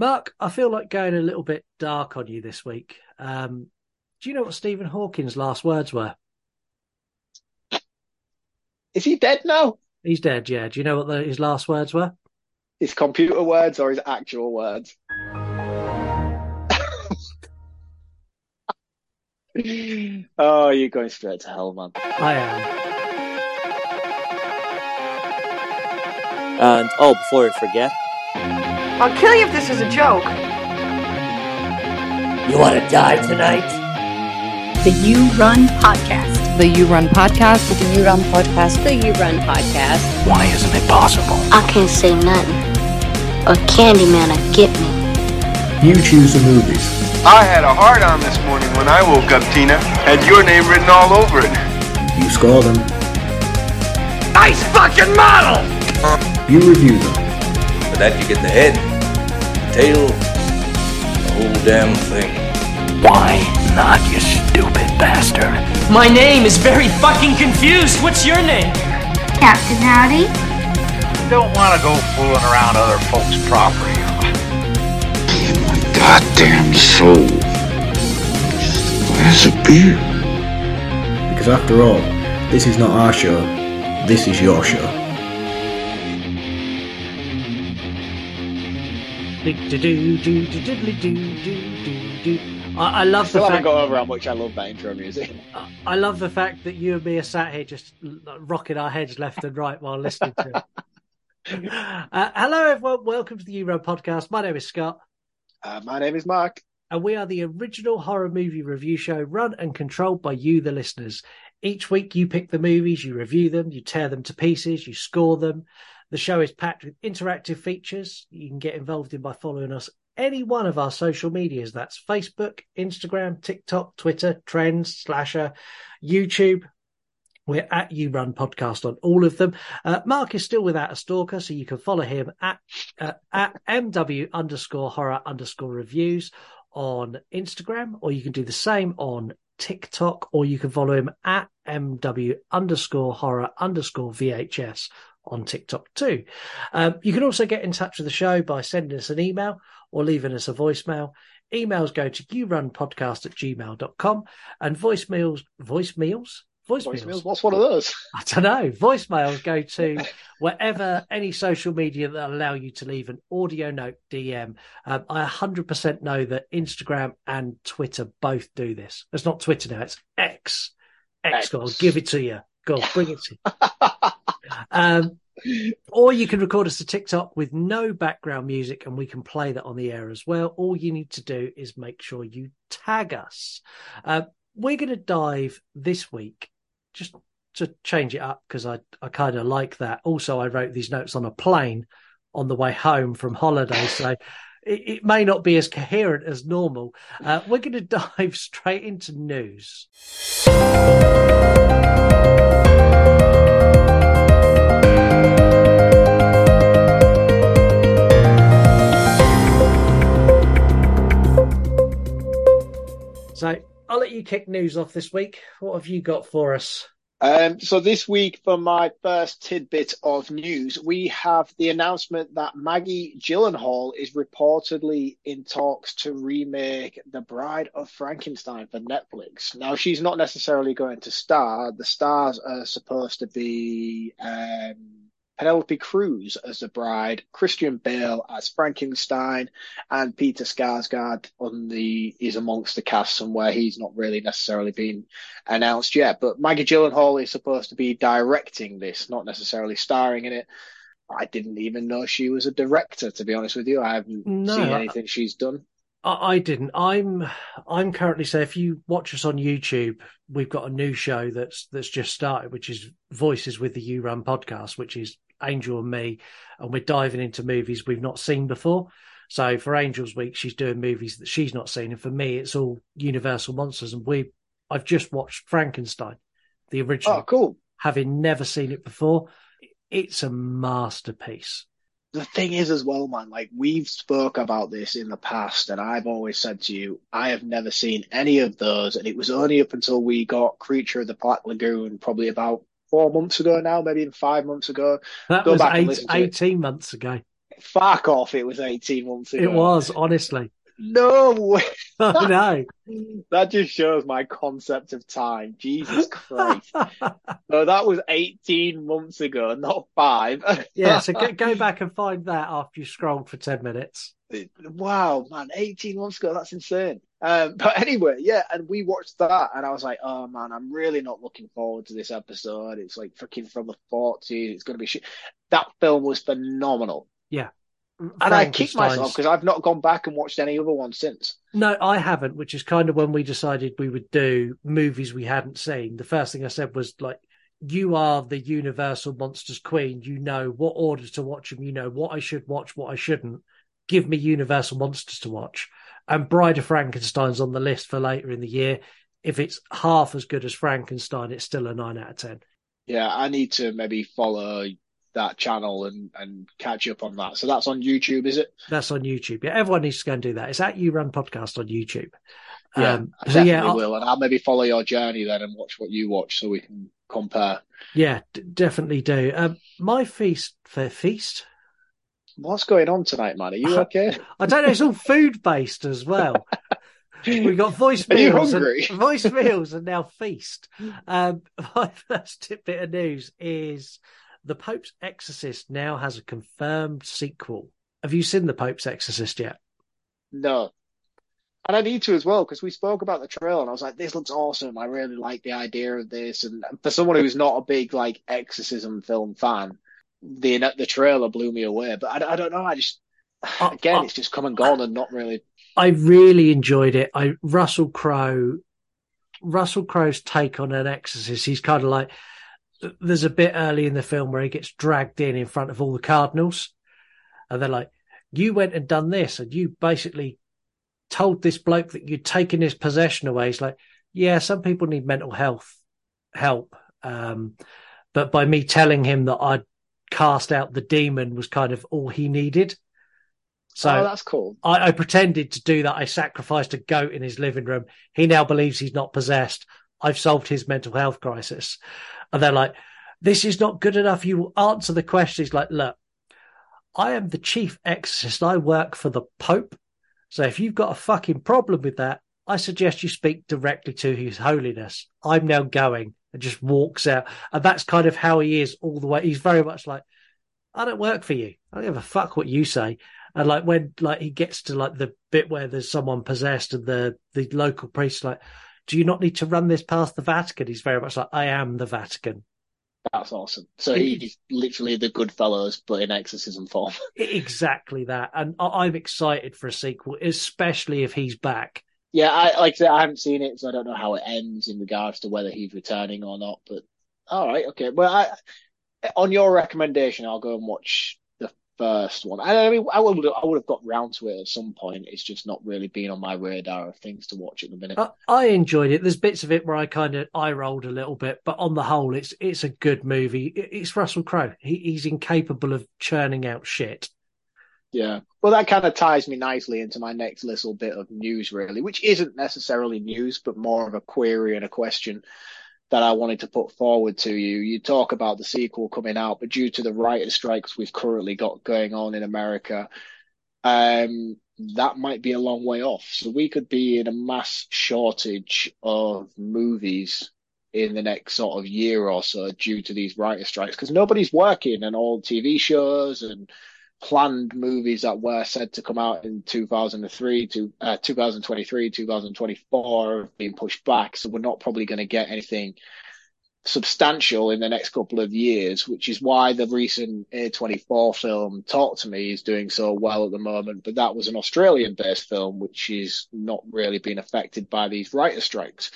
Mark, I feel like going a little bit dark on you this week. Um, do you know what Stephen Hawking's last words were? Is he dead now? He's dead, yeah. Do you know what the, his last words were? His computer words or his actual words? oh, you're going straight to hell, man. I am. And oh, before I forget, I'll kill you if this is a joke. You want to die tonight? The You Run Podcast. The You Run Podcast. The You Run Podcast. The You Run Podcast. Why isn't it possible? I can't say nothing. Or Candyman will get me. You choose the movies. I had a heart on this morning when I woke up, Tina. Had your name written all over it. You score them. Nice fucking model! You review them. For that you get the head, the tail, the whole damn thing. Why not, you stupid bastard? My name is very fucking confused. What's your name? Captain Howdy. Don't want to go fooling around other folks' property. In my goddamn soul. Where's a beer? Because after all, this is not our show. This is your show. I, I love Still the fact. got over how much I love that intro music. I love the fact that you and me are sat here just rocking our heads left and right while listening to it. Uh, hello, everyone. Welcome to the You Run podcast. My name is Scott. Uh, my name is Mark. And we are the original horror movie review show run and controlled by you, the listeners. Each week, you pick the movies, you review them, you tear them to pieces, you score them. The show is packed with interactive features you can get involved in by following us any one of our social medias. That's Facebook, Instagram, TikTok, Twitter, Threads, Slasher, YouTube. We're at You Run Podcast on all of them. Uh, Mark is still without a stalker, so you can follow him at uh, at MW underscore horror underscore reviews on Instagram, or you can do the same on TikTok, or you can follow him at MW underscore horror underscore VHS on TikTok too. Um, you can also get in touch with the show by sending us an email or leaving us a voicemail. Emails go to yourunpodcast at gmail.com and voicemails, voicemails, voicemails. Voicemails? What's one of those? I don't know. Voicemails go to wherever any social media that allow you to leave an audio note DM. Um, I 100% know that Instagram and Twitter both do this. It's not Twitter now, it's X. X, X. go on, give it to you. Go bring it to um, or you can record us a TikTok with no background music and we can play that on the air as well. All you need to do is make sure you tag us. Uh, we're going to dive this week just to change it up because I, I kind of like that. Also, I wrote these notes on a plane on the way home from holiday. So it, it may not be as coherent as normal. Uh, we're going to dive straight into news. So I'll let you kick news off this week. What have you got for us? Um, so this week, for my first tidbit of news, we have the announcement that Maggie Gyllenhaal is reportedly in talks to remake The Bride of Frankenstein for Netflix. Now, she's not necessarily going to star. The stars are supposed to be um, Penelope Cruz as the bride, Christian Bale as Frankenstein, and Peter Sarsgaard on the is amongst the cast somewhere. He's not really necessarily been announced yet, but Maggie Gyllenhaal is supposed to be directing this, not necessarily starring in it. I didn't even know she was a director, to be honest with you. I haven't No, seen anything she's done. I, didn't. I'm I'm currently so if you watch us on YouTube, we've got a new show that's that's just started, which is Voices with the You Run podcast, which is Angel and me, and we're diving into movies we've not seen before. So for Angel's Week, she's doing movies that she's not seen, and for me, it's all Universal monsters. And we, I've just watched Frankenstein, the original, Oh, cool. having never seen it before. It's a masterpiece. The thing is as well, man, like we've spoke about this in the past and I've always said to you, I have never seen any of those. And it was only up until we got Creature of the Black Lagoon probably about four months ago now, maybe even five months ago. That Go was back eight, listen to it. 18 months ago. fuck off. It was 18 months ago. It was, honestly. No way. I know. that just shows my concept of time. Jesus Christ. so that was 18 months ago, not five. yeah, so go, go back and find that after you scrolled for 10 minutes. Wow, man, 18 months ago. That's insane. Um, but anyway, yeah, and we watched that, and I was like, oh man, I'm really not looking forward to this episode. It's like freaking from the 40s. It's going to be shit. That film was phenomenal. Yeah. And I kicked myself because I've not gone back and watched any other ones since. No, I haven't, which is kind of when we decided we would do movies we hadn't seen. The first thing I said was like, you are the Universal Monsters Queen. You know what order to watch them. You know what I should watch, what I shouldn't. Give me Universal Monsters to watch. And Bride of Frankenstein's on the list for later in the year. If it's half as good as Frankenstein, it's still a nine out of ten. Yeah, I need to maybe follow that channel and and catch up on that. So that's on YouTube, is it? That's on YouTube. Yeah, everyone needs to go and do that. It's at You Run Podcast on YouTube. Yeah, um, I definitely yeah, will, and I'll maybe follow your journey then and watch what you watch so we can compare. Yeah, d- definitely do. Um, my feast for feast. What's going on tonight, man? Are you okay? I don't know. It's all food based as well. we got voicemails, and, voicemails, and now feast. Um, my first bit of news is the Pope's Exorcist now has a confirmed sequel. Have you seen The Pope's Exorcist yet? No. And I need to as well because we spoke about the trailer and I was like, this looks awesome. I really like the idea of this. And for someone who's not a big like exorcism film fan, the the trailer blew me away. But I, I don't know. I just again, it's just come and gone and not really. I really enjoyed it. I Russell Crowe, Russell Crowe's take on an exorcist. He's kind of like there's a bit early in the film where he gets dragged in in front of all the cardinals, and they're like, "You went and done this, and you basically told this bloke that you'd taken his possession away." He's like, "Yeah, some people need mental health help, um, but by me telling him that I'd cast out the demon was kind of all he needed." So oh, that's cool. I, I pretended to do that. I sacrificed a goat in his living room. He now believes he's not possessed. I've solved his mental health crisis and they're like, this is not good enough. You answer the question. He's like, look, I am the chief exorcist. I work for the Pope. So if you've got a fucking problem with that, I suggest you speak directly to His Holiness. I'm now going and just walks out. And that's kind of how he is all the way. He's very much like, I don't work for you. I don't give a fuck what you say. And like when like he gets to like the bit where there's someone possessed and the the local priest like, do you not need to run this past the Vatican? He's very much like, I am the Vatican. That's awesome. So he's literally the Goodfellas, but in exorcism form. exactly that. And I'm excited for a sequel, especially if he's back. Yeah, I like I said, I haven't seen it, so I don't know how it ends in regards to whether he's returning or not. But all right, okay. Well, I, on your recommendation, I'll go and watch first one. I mean, I would I would have got round to it at some point. It's just not really been on my radar of things to watch at the minute. I, I enjoyed it. There's bits of it where I kind of eye rolled a little bit, but on the whole, it's it's a good movie. It's Russell Crowe. He, he's incapable of churning out shit. Yeah. Well, that kind of ties me nicely into my next little bit of news, really, which isn't necessarily news, but more of a query and a question that I wanted to put forward to you. You talk about the sequel coming out, but due to the writer strikes we've currently got going on in America, um, that might be a long way off. So we could be in a mass shortage of movies in the next sort of year or so due to these writer strikes because nobody's working and all TV shows and planned movies that were said to come out in 2003 to uh, 2023 2024 have been pushed back. So we're not probably going to get anything substantial in the next couple of years which is why the recent A24 film Talk to Me is doing so well at the moment. But that was an Australian based film which is not really being affected by these writer strikes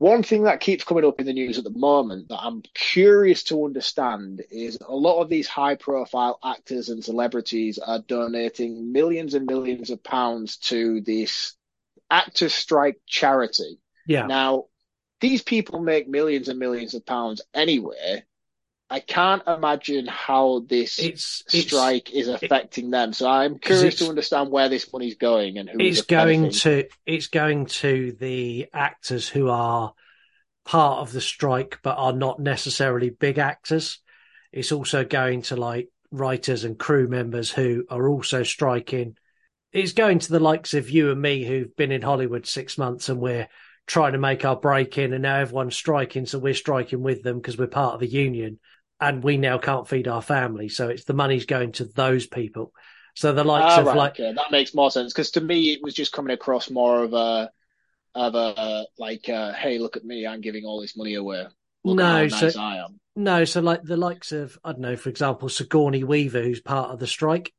one thing that keeps coming up in the news at the moment that I'm curious to understand is a lot of these high profile actors and celebrities are donating millions and millions of pounds to this actor strike charity. Yeah. Now, these people make millions and millions of pounds anyway. I can't imagine how this it's, strike it's, is affecting it, them. So I'm curious to understand where this money's going and who it's going to. It's going to the actors who are part of the strike, but are not necessarily big actors. It's also going to like writers and crew members who are also striking. It's going to the likes of you and me who've been in Hollywood six months and we're trying to make our break in, and now everyone's striking, so we're striking with them because we're part of the union, and we now can't feed our family. So it's the money's going to those people. So the likes Ah, of right, like okay, that makes more sense because to me it was just coming across more of a of a like, uh, hey, look at me, I'm giving all this money away. Look No, so- nice I am. No, so like the likes of I don't know, for example, Sigourney Weaver, who's part of the strike,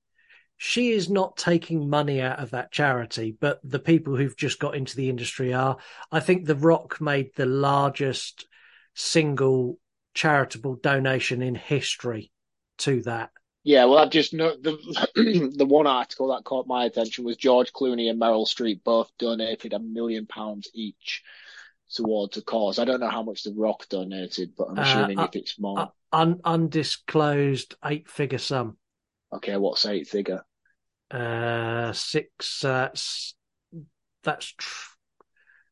she is not taking money out of that charity, but the people who've just got into the industry are. I think The Rock made the largest single charitable donation in history to that. Yeah, well, I just know the the one article that caught my attention was George Clooney and Meryl Streep both donated a million pounds each towards a cause. I don't know how much The Rock donated, but I'm Uh, assuming uh, if it's more. Uh, un- undisclosed eight figure sum. okay, what's eight figure? Uh, six. Uh, s- that's tr-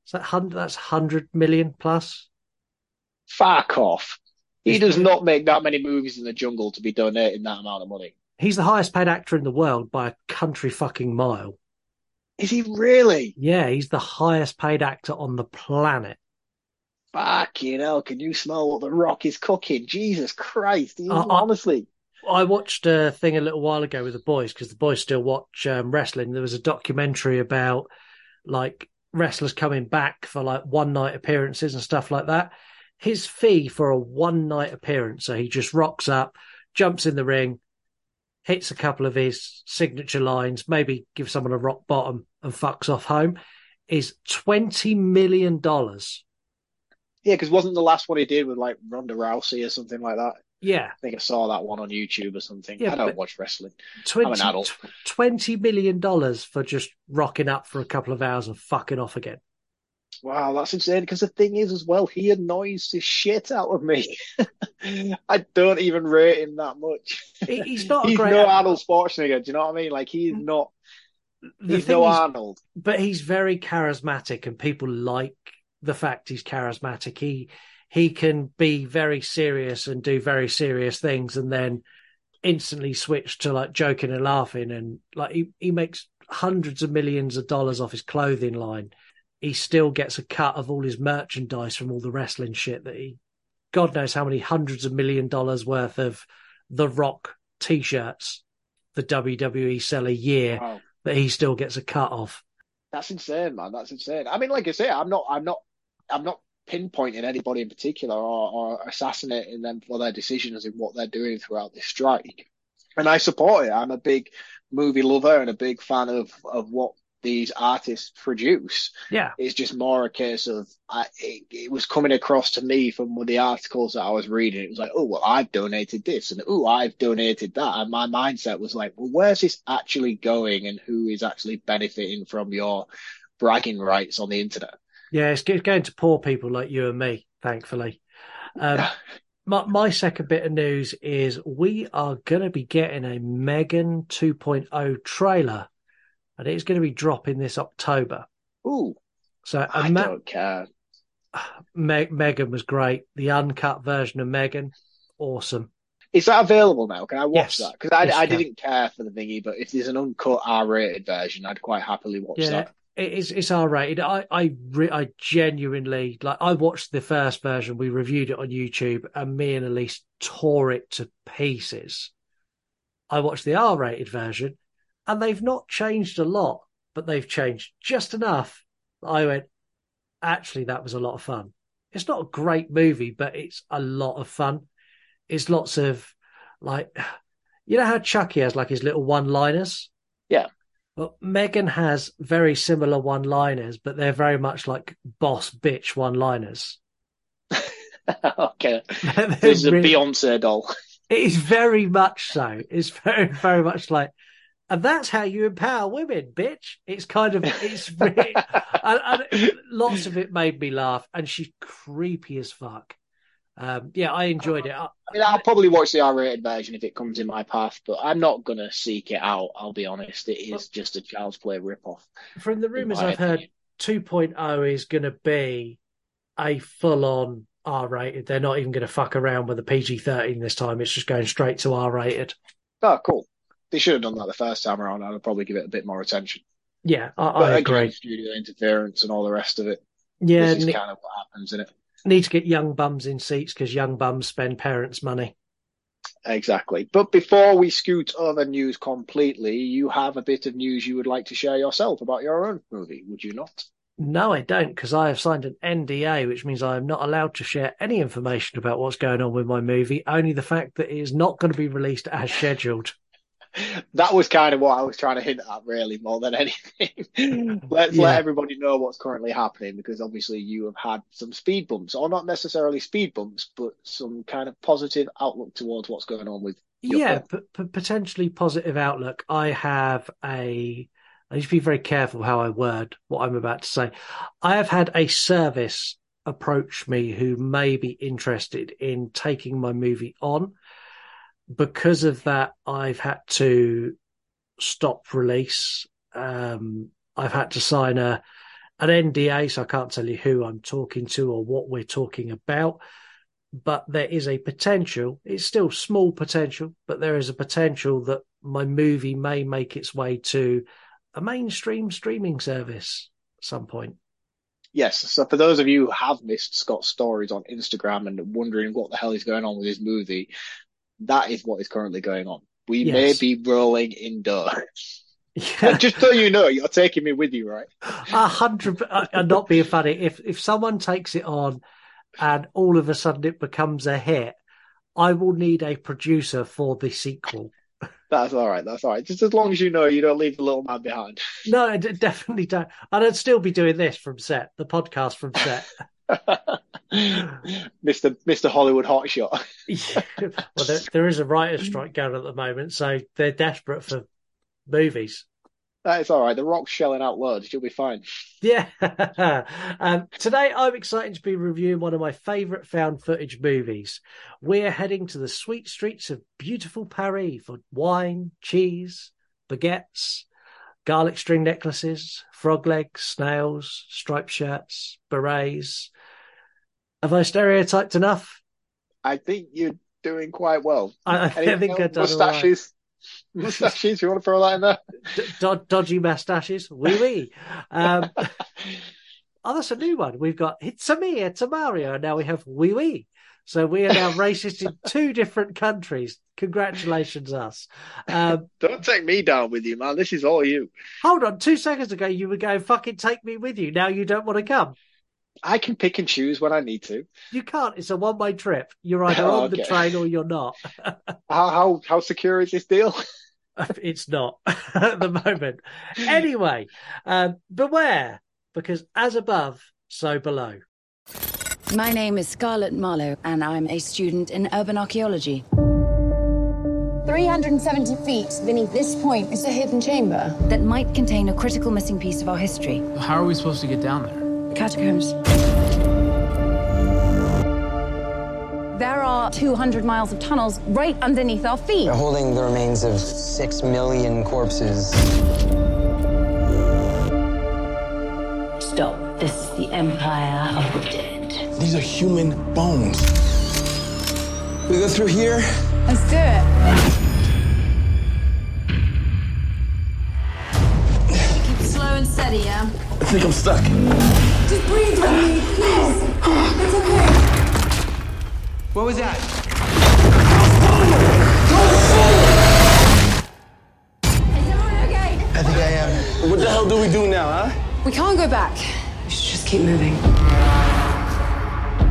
is that hundred. That's hundred million plus. Fuck off. He does not make that many movies in the jungle to be donating that amount of money. He's the highest paid actor in the world by a country fucking mile. Is he really? Yeah, he's the highest paid actor on the planet. Fucking hell, can you smell what The Rock is cooking? Jesus Christ, Uh, honestly. I watched a thing a little while ago with the boys because the boys still watch um, wrestling. There was a documentary about like wrestlers coming back for like one night appearances and stuff like that. His fee for a one night appearance, so he just rocks up, jumps in the ring, hits a couple of his signature lines, maybe gives someone a rock bottom and fucks off home, is twenty million dollars. Yeah, because wasn't the last one he did with like Ronda Rousey or something like that? Yeah, I think I saw that one on YouTube or something. Yeah, I don't watch wrestling. 20, adult. 20 million dollars for just rocking up for a couple of hours and fucking off again. Wow, that's insane. Because the thing is, as well, he annoys the shit out of me. I don't even rate him that much. He- He's not a He's great no. Arnold Schwarzenegger. Do you know what I mean? Like he's mm. not. The He's no is- Arnold. but he's very charismatic and people like the fact he's charismatic. He he can be very serious and do very serious things and then instantly switch to like joking and laughing and like he, he makes hundreds of millions of dollars off his clothing line. He still gets a cut of all his merchandise from all the wrestling shit that he God knows how many hundreds of million dollars worth of the rock t shirts the WWE sell a year Wow. that he still gets a cut of. That's insane, man. That's insane. I mean, like I say, I'm not, I'm not, I'm not pinpointing anybody in particular or, or assassinating them for their decisions in what they're doing throughout this strike. And I support it. I'm a big movie lover and a big fan of of what these artists produce. Yeah. It's just more a case of I, it, it was coming across to me from one of the articles that I was reading. It was like, oh well, I've donated this, and oh, I've donated that, and my mindset was like, well, where's this actually going, and who is actually benefiting from your bragging rights on the internet? Yeah, it's it's going to poor people like you and me, thankfully. Um, my, my second bit of news is we are going to be getting a Megan 2.0 trailer, and it's going to be dropping this October. Ooh, So uh, I ima- don't care. Me- Megan was great. The uncut version of Megan, awesome. Is that available now? Can I watch Yes. that? Because I, Yes, I didn't care for the thingy, but if there's an uncut R-rated version, I'd quite happily watch Yeah, that. it is. It's R rated. I I re- I genuinely like. I watched the first version. We reviewed it on YouTube, and me and Elise tore it to pieces. I watched the R rated version, and they've not changed a lot, but they've changed just enough. I went, actually, that was a lot of fun. It's not a great movie, but it's a lot of fun. It's lots of like, you know how Chucky has like his little one liners. Yeah. Well, Megan has very similar one liners, but they're very much like boss bitch one liners. okay. This is a Beyonce doll. It is very much so. It's very, very much like, and that's how you empower women, bitch. It's kind of, it's really, and, and lots of it made me laugh, and she's creepy as fuck. Um, yeah, I enjoyed it. I, I mean, I'll probably watch the R-rated version if it comes in my path, but I'm not gonna seek it out. I'll be honest. It is just a Child's Play ripoff. from the rumors I've heard, 2.0 is going to be a full on R rated. They're not even going to fuck around with a PG 13 this time. It's just going straight to R rated. Oh, cool. They should have done that the first time around. I'd probably give it a bit more attention. Yeah, I, I again, agree. Studio interference and all the rest of it. Yeah, this is ne- kind of what happens in it. need to get young bums in seats because young bums spend parents' money. Exactly. But before we scoot other news completely, you have a bit of news you would like to share yourself about your own movie, would you not? No, I don't, because I have signed an NDA, which means I am not allowed to share any information about what's going on with my movie, only the fact that it is not going to be released as scheduled. That was kind of what I was trying to hint at, really, more than anything. Let's Yeah. let everybody know what's currently happening because obviously you have had some speed bumps, or not necessarily speed bumps, but some kind of positive outlook towards what's going on with your Yeah, p- p- potentially positive outlook. I have a. I need to be very careful how I word what I'm about to say. I have had a service approach me who may be interested in taking my movie on. Because of that, I've had to stop release. Um, I've had to sign a an NDA, so I can't tell you who I'm talking to or what we're talking about but there is a potential. It's still small potential, but there is a potential that my movie may make its way to a mainstream streaming service at some point. Yes. So for those of you who have missed Scott's stories on Instagram and wondering what the hell is going on with his movie, that is what is currently going on. We may be rolling in. And just so you know, you're taking me with you, right? A hundred, and not being funny. If if someone takes it on, and all of a sudden it becomes a hit, I will need a producer for the sequel. That's all right. That's all right. Just as long as you know you don't leave the little man behind. No, I definitely don't. And I'd still be doing this from set, the podcast from set. Mr. Mr. Hollywood Hotshot. well, there, there is a writer's strike going at the moment, so they're desperate for movies. That's all right. The Rock's shelling out loads. You'll be fine. Yeah. um, today, I'm excited to be reviewing one of my favourite found footage movies. We're heading to the sweet streets of beautiful Paris for wine, cheese, baguettes, garlic string necklaces, frog legs, snails, striped shirts, berets. Have I stereotyped enough? I think you're doing quite well. I, I think? I've done right. mustaches. Mustaches. You want to throw that in there? D- do- dodgy mustaches, wee wee. Um, oh, that's a new one. We've got it's a me, it's a Mario, and now we have wee wee. So we are now racist in two different countries. Congratulations, us. Um, Don't take me down with you, man. This is all you. hold on, two seconds ago you were going fucking take me with you. Now you don't want to come. I can pick and choose when I need to. You can't. It's a one way trip. You're either Oh, on the train or you're not. How how how secure is this deal? it's not at the moment. Anyway, um, beware, because as above, so below. My name is Scarlett Marlowe, and I'm a student in urban archaeology. 370 feet beneath this point is a hidden chamber. That might contain a critical missing piece of our history. How are we supposed to get down there? Catacombs. There are 200 miles of tunnels right underneath our feet. They're holding the remains of six million corpses. Stop. This is the Empire of the Dead. These are human bones. We go through here. Let's do it. Keep slow and steady, yeah? I think I'm stuck. Just breathe with me, please. It's okay. What was that? Is everyone okay? I think I am. What the hell do we do now, huh? We can't go back. We should just keep moving.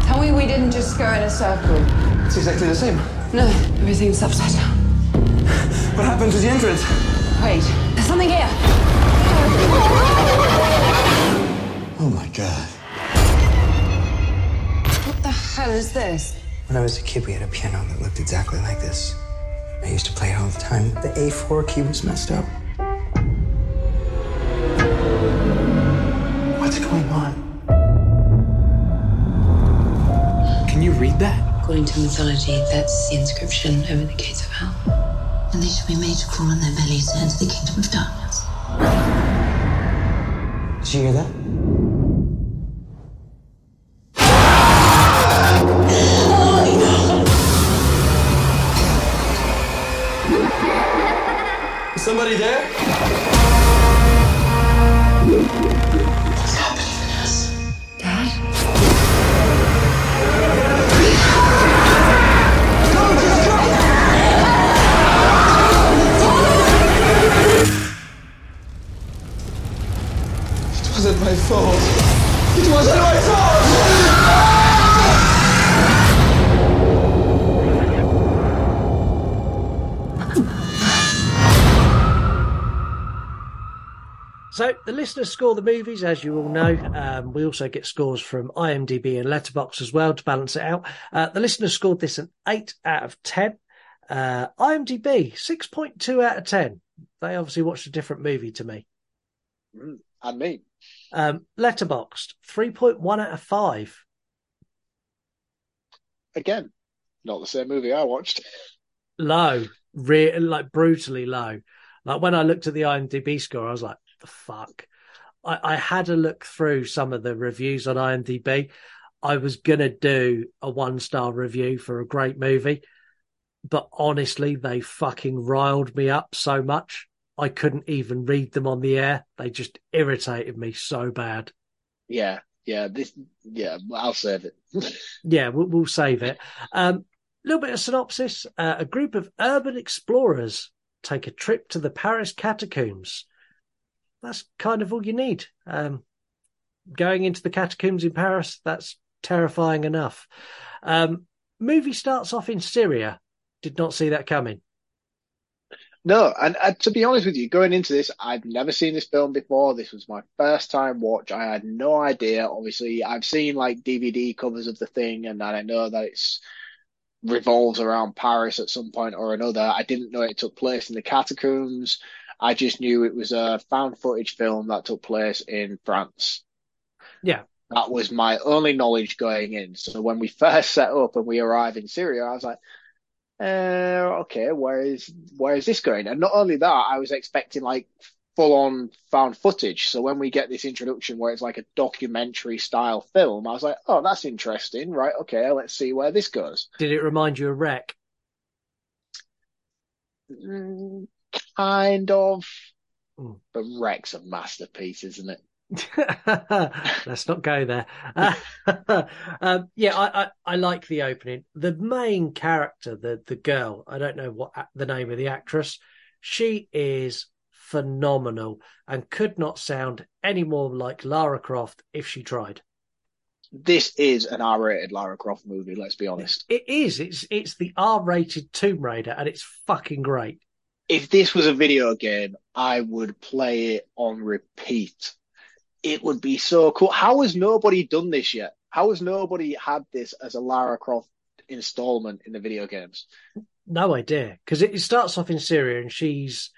Tell me we didn't just go in a circle. It's exactly the same. No, everything's upside down. What happened to the entrance? Wait, there's something here. Oh my god. What the hell is this? When I was a kid, we had a piano that looked exactly like this. I used to play it all the time. The A4 key was messed up. What's going on? Can you read that? According to mythology, that's the inscription over the gates of hell. And they shall be made to crawl on their bellies to enter the kingdom of darkness. Did you hear that? Listeners score the movies, as you all know. Um, we also get scores from IMDb and Letterboxd as well to balance it out. Uh, the listeners scored this an eight out of ten. Uh, IMDb six point two out of ten. They obviously watched a different movie to me. Mm, and me. Um, Letterboxd three point one out of five. Again, not the same movie I watched. Low, re- like brutally low. Like when I looked at the IMDb score, I was like, the fuck? I, I had a look through some of the reviews on IMDb. I was gonna do a one star review for a great movie, but honestly, they fucking riled me up so much. I couldn't even read them on the air. They just irritated me so bad. Yeah, yeah, this, yeah, I'll save it. yeah, we'll, we'll save it. A um, little bit of synopsis: uh, a group of urban explorers take a trip to the Paris catacombs that's kind of all you need. Um, going into the catacombs in Paris, that's terrifying enough. Um, movie starts off in Syria. Did not see that coming. No, and to be honest with you, going into this, I'd never seen this film before. This was my first time watch. I had no idea. Obviously, I've seen like DVD covers of the thing, and I know that it's revolves around Paris at some point or another. I didn't know it took place in the catacombs. I just knew it was a found footage film that took place in France. Yeah. That was my only knowledge going in. So when we first set up and we arrive in Syria, I was like, uh, okay, where is where is this going? And not only that, I was expecting like full on found footage. So when we get this introduction where it's like a documentary style film, I was like, oh, that's interesting. Right, okay, let's see where this goes. Did it remind you of Rec? Mm, kind of. Mm. But Rec's a masterpiece, isn't it? Let's not go there. Um, yeah, I, I, I, like the opening. The main character, the the girl, I don't know what the name of the actress. She is phenomenal and could not sound any more like Lara Croft if she tried. This is an R-rated Lara Croft movie. Let's be honest. It is. It's it's the R-rated Tomb Raider, and it's fucking great if this was a video game, I would play it on repeat. It would be so cool. How has nobody done this yet? How has nobody had this as a Lara Croft installment in the video games? No idea, because it starts off in Syria, and she's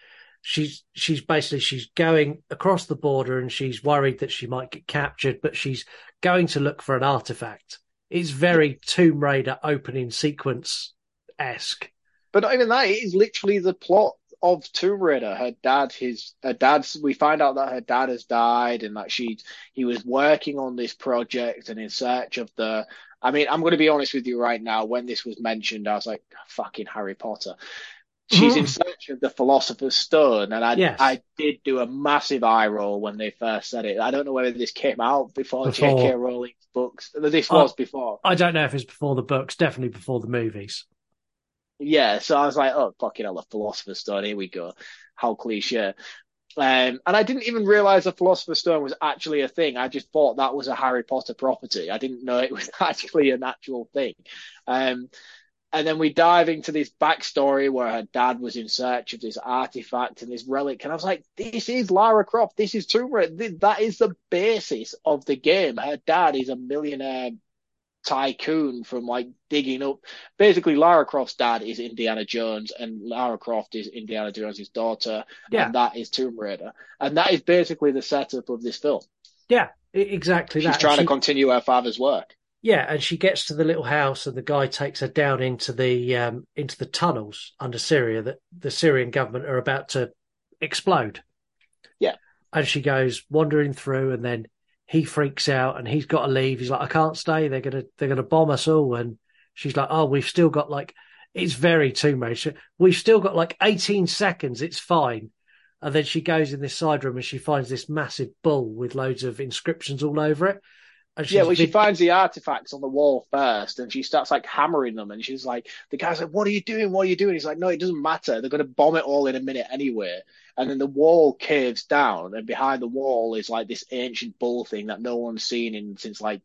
she's she's basically she's going across the border, and she's worried that she might get captured, but she's going to look for an artifact. It's very Tomb Raider opening sequence esque. But not even that. It is literally the plot of Tomb Raider, her dad, his her dad's. We find out that her dad has died, and that she he was working on this project and in search of the. I mean, I'm going to be honest with you right now. When this was mentioned, I was like, "Fucking Harry Potter." She's in mm-hmm. search of the Philosopher's Stone, and I yes. I did do a massive eye roll when they first said it. I don't know whether this came out before, J.K. Rowling's books. This was before. I don't know if it's before the books. Definitely before the movies. Yeah, so I was like, oh, fucking hell, a Philosopher's Stone, here we go. How cliche. Um, and I didn't even realize the Philosopher's Stone was actually a thing. I just thought that was a Harry Potter property. I didn't know it was actually an actual thing. Um, and then we dive into this backstory where her dad was in search of this artifact and this relic. And I was like, this is Lara Croft. This is Tomb Raider. That is the basis of the game. Her dad is a millionaire tycoon from like digging up. Basically, Lara Croft's dad is Indiana Jones, and Lara Croft is Indiana Jones's daughter, yeah. and that is Tomb Raider, and that is basically the setup of this film. Yeah, exactly. She's that. trying she, to continue her father's work. Yeah, and she gets to the little house, and the guy takes her down into the um, into the tunnels under Syria that the Syrian government are about to explode. Yeah, and she goes wandering through, and then he freaks out and he's got to leave. He's like, I can't stay. They're gonna they're gonna bomb us all. And she's like, Oh, we've still got like it's very too much. We've still got like 18 seconds. It's fine. And then she goes in this side room and she finds this massive bull with loads of inscriptions all over it. Yeah, well, she finds the artifacts on the wall first, and she starts like hammering them, and she's like, the guy's like, "What are you doing? What are you doing?" He's like, "No, it doesn't matter. They're going to bomb it all in a minute anyway." And then the wall caves down, and behind the wall is like this ancient bull thing that no one's seen in since like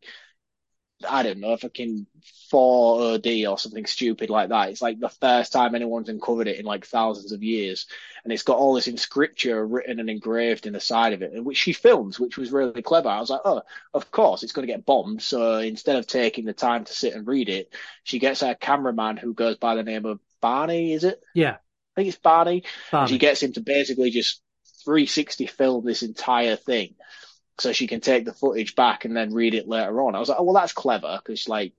I don't know, fucking 4 OD or something stupid like that. It's like the first time anyone's uncovered it in like thousands of years. And it's got all this in scripture written and engraved in the side of it, which she films, which was really clever. I was like, oh, of course, it's going to get bombed. So instead of taking the time to sit and read it, she gets her cameraman who goes by the name of Barney, is it? Yeah. I think it's Barney. Barney. She gets him to basically just 360 film this entire thing so she can take the footage back and then read it later on. I was like, oh, well, that's clever because like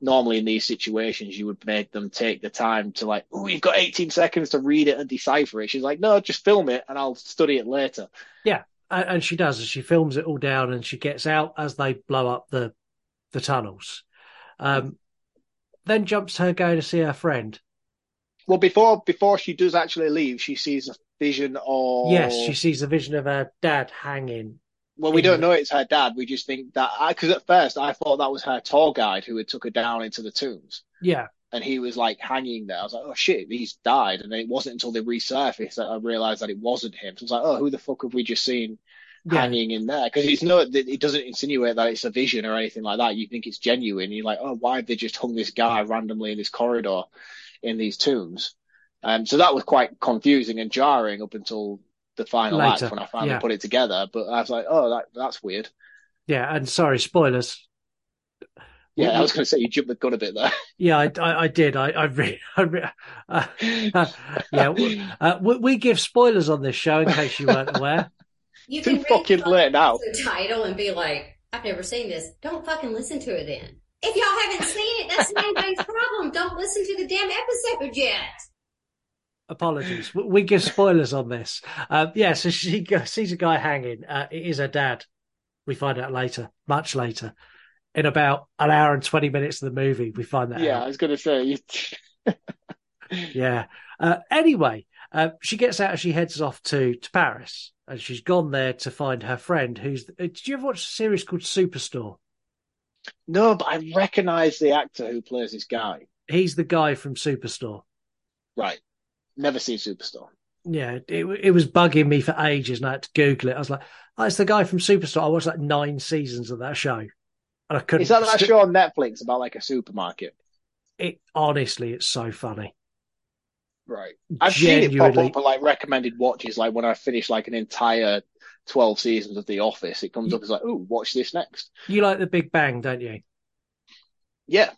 normally in these situations you would make them take the time to like, oh, you've got 18 seconds to read it and decipher it. She's like, no, just film it and I'll study it later. Yeah, and she does. She films it all down and she gets out as they blow up the the tunnels. Um, then jumps her going to see her friend. Well, before before she does actually leave, she sees a vision of yes, she sees a vision of her dad hanging well, we don't know it's her dad. We just think that because at first I thought that was her tour guide who had took her down into the tombs. Yeah. And he was like hanging there. I was like, oh shit, he's died. And it wasn't until they resurfaced that I realized that it wasn't him. So I was like, oh, who the fuck have we just seen yeah. hanging in there? Because it's not, it doesn't insinuate that it's a vision or anything like that. You think it's genuine. You're like, oh, why have they just hung this guy randomly in this corridor in these tombs? Um, so that was quite confusing and jarring up until the final Later. act when I finally yeah. put it together. But I was like, oh, that, that's weird. Yeah, and sorry, spoilers. Yeah, I was going to say you jumped the gun a bit there. Yeah, I, I, I did. I, I, re, I re, uh, uh, yeah, uh, we, we, give spoilers on this show in case you weren't aware. You Too fucking late now. The title and be like, I've never seen this. Don't fucking listen to it then. If y'all haven't seen it, that's anybody's problem. Don't listen to the damn episode yet. Apologies. We give spoilers on this. Uh, yeah, so she sees a guy hanging. Uh, it is her dad. We find out later, much later. In about an hour and 20 minutes of the movie, we find that Yeah, out. I was going to say. yeah. Uh, anyway, uh, she gets out and she heads off to, to Paris. And she's gone there to find her friend who's. Uh, did you ever watch a series called Superstore? No, but I recognise the actor who plays this guy. He's the guy from Superstore. Right. Never seen Superstore. Yeah, it it was bugging me for ages, and I had to Google it. I was like, "Oh, it's the guy from Superstore." I watched like nine seasons of that show, and I couldn't. Is that that show on Netflix about like a supermarket? It honestly, it's so funny. Right, I've Genuinely... seen it pop up for like recommended watches. Like when I finish like an entire twelve seasons of The Office, it comes up as like, "Oh, watch this next." You like The Big Bang, don't you? Yeah.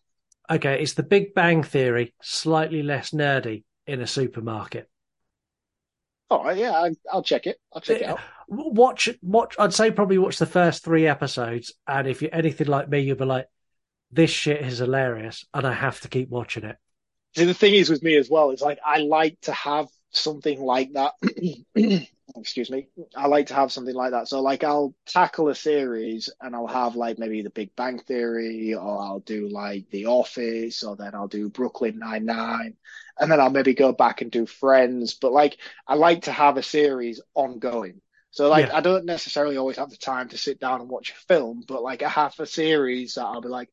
Okay, it's The Big Bang Theory, slightly less nerdy in a supermarket. All right, yeah, I, will check it. I'll check it out. Watch, watch. I'd say probably watch the first three episodes, and if you're anything like me, you'll be like, "This shit is hilarious," and I have to keep watching it. See, the thing is with me as well, it's like I like to have something like that. Excuse me. I like to have something like that. So, like, I'll tackle a series and I'll have like maybe The Big Bang Theory, or I'll do like The Office, or then I'll do Brooklyn Nine Nine, and then I'll maybe go back and do Friends. But like, I like to have a series ongoing. So like, yeah. I don't necessarily always have the time to sit down and watch a film, but like, I have a series that I'll be like,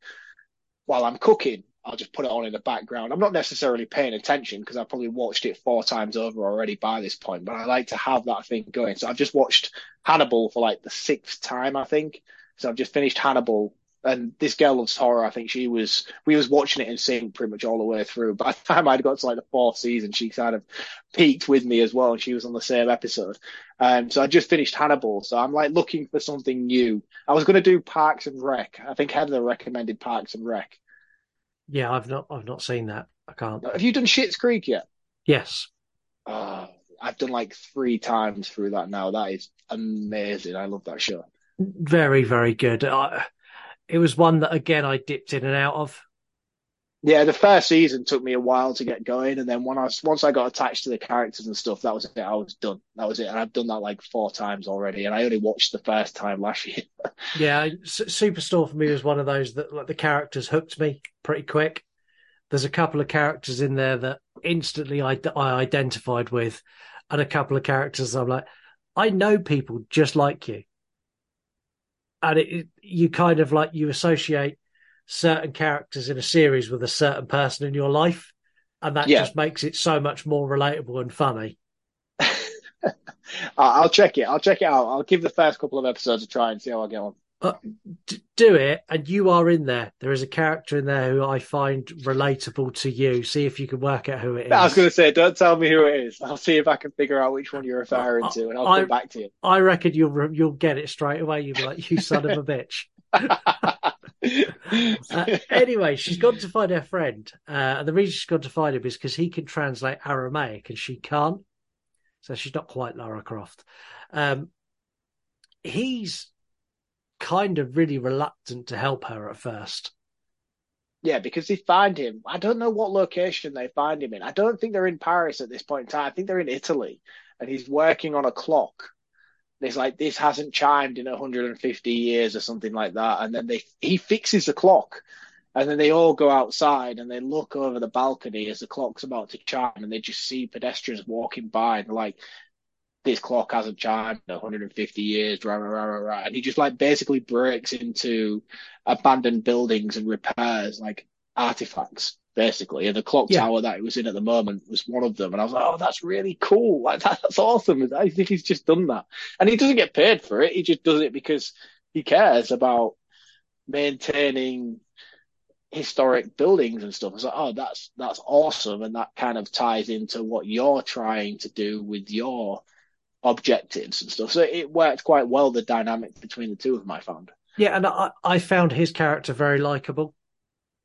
while I'm cooking, I'll just put it on in the background. I'm not necessarily paying attention because I've probably watched it four times over already by this point, but I like to have that thing going. So I've just watched Hannibal for like the sixth time, I think. So I've just finished Hannibal and this girl loves horror. I think she was we was watching it in sync pretty much all the way through. By the time I'd got to like the fourth season, she kind of peaked with me as well, and she was on the same episode. Um, so I just finished Hannibal, so I'm like looking for something new. I was going to do Parks and Rec. I think Heather recommended Parks and Rec. Yeah, I've not I've not seen that. I can't. Have you done Schitt's Creek yet? Yes. Uh, I've done like three times through that now. That is amazing. I love that show. Very, very good. I, it was one that again I dipped in and out of. Yeah, the first season took me a while to get going, and then when I once I got attached to the characters and stuff, that was it. I was done. That was it, and I've done that like four times already, and I only watched the first time last year. yeah, Superstore for me was one of those that like the characters hooked me pretty quick. There's a couple of characters in there that instantly I, I identified with, and a couple of characters I'm like, I know people just like you. And it, you kind of like you associate certain characters in a series with a certain person in your life, and that Yeah. just makes it so much more relatable and funny. I'll check it. I'll check it out. I'll give the first couple of episodes a try and see how I get on. Uh, d- do it, and you are in there. There is a character in there who I find relatable to you. See if you can work out who it is. I was going to say, don't tell me who it is. I'll see if I can figure out which one you're referring to, and I'll I- come back to you. I reckon you'll you'll get it straight away. You'll be like, "You son of a bitch." Uh, anyway, she's gone to find her friend, uh, and the reason she's gone to find him is because he can translate Aramaic and she can't, so she's not quite Lara Croft. Um, he's kind of really reluctant to help her at first. Yeah, because they find him. I don't know what location they find him in. I don't think they're in Paris at this point in time. I think they're in Italy, and he's working on a clock. And it's like this hasn't chimed in 150 years or something like that. And then they he fixes the clock, and then they all go outside and they look over the balcony as the clock's about to chime, and they just see pedestrians walking by, and like, "This clock hasn't chimed 150 years." Rah, rah, rah, rah, rah. And he just like basically breaks into abandoned buildings and repairs like artifacts basically and the clock Yeah. tower that he was in at the moment was one of them and i was like oh that's really cool like that, that's awesome i think he's just done that and he doesn't get paid for it he just does it because he cares about maintaining historic buildings and stuff. I was like, oh, that's that's awesome, and that kind of ties into what you're trying to do with your objectives and stuff. So it worked quite well the dynamic between the two of them. I found. Yeah, and I, I found his character very likable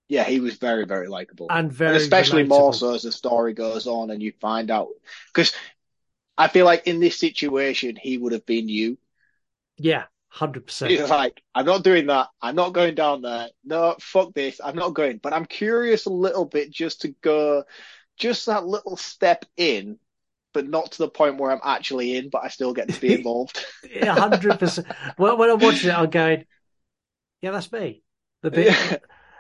Yeah, he was very very likable, and very, especially more so as the story goes on and you find out because I feel like in this situation he would have been you. Yeah, hundred percent. He's like, I'm not doing that. I'm not going down there. No, fuck this. I'm not going. But I'm curious a little bit just to go, just that little step in, but not to the point where I'm actually in, but I still get to be involved. hundred percent. When when I'm watching it, I'm going, "Yeah, that's me." The bit. Yeah.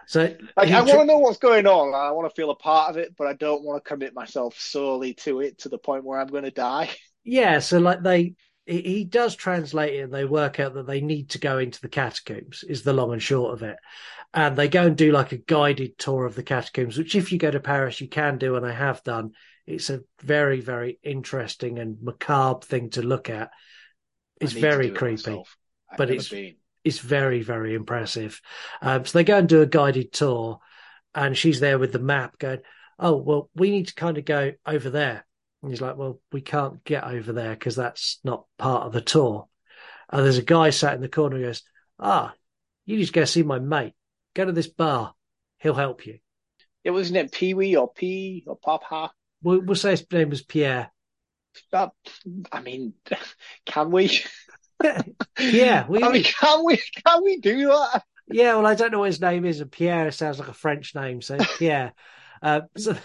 So Like, I want to know what's going on. I want to feel a part of it, but I don't want to commit myself solely to it to the point where I'm going to die. Yeah, so like they, he, he does translate it, and they work out that they need to go into the catacombs. Is the long and short of it, and they go and do like a guided tour of the catacombs, which if you go to Paris, you can do, and I have done. It's a very, very interesting and macabre thing to look at. It's very it creepy, but it's been. it's very, very impressive. Um, so they go and do a guided tour, and she's there with the map going, Oh, well, we need to kind of go over there. And he's like, Well, we can't get over there because that's not part of the tour. And there's a guy sat in the corner who goes, Ah, you need to go see my mate. Go to this bar. He'll help you. It wasn't it Pee Wee or P or Papa. We'll, we'll say his name was Pierre. That, I mean, can we? Yeah, we, I mean, can we? Can we do that? Yeah, well, I don't know what his name is, and Pierre sounds like a French name, so Pierre. Uh, so,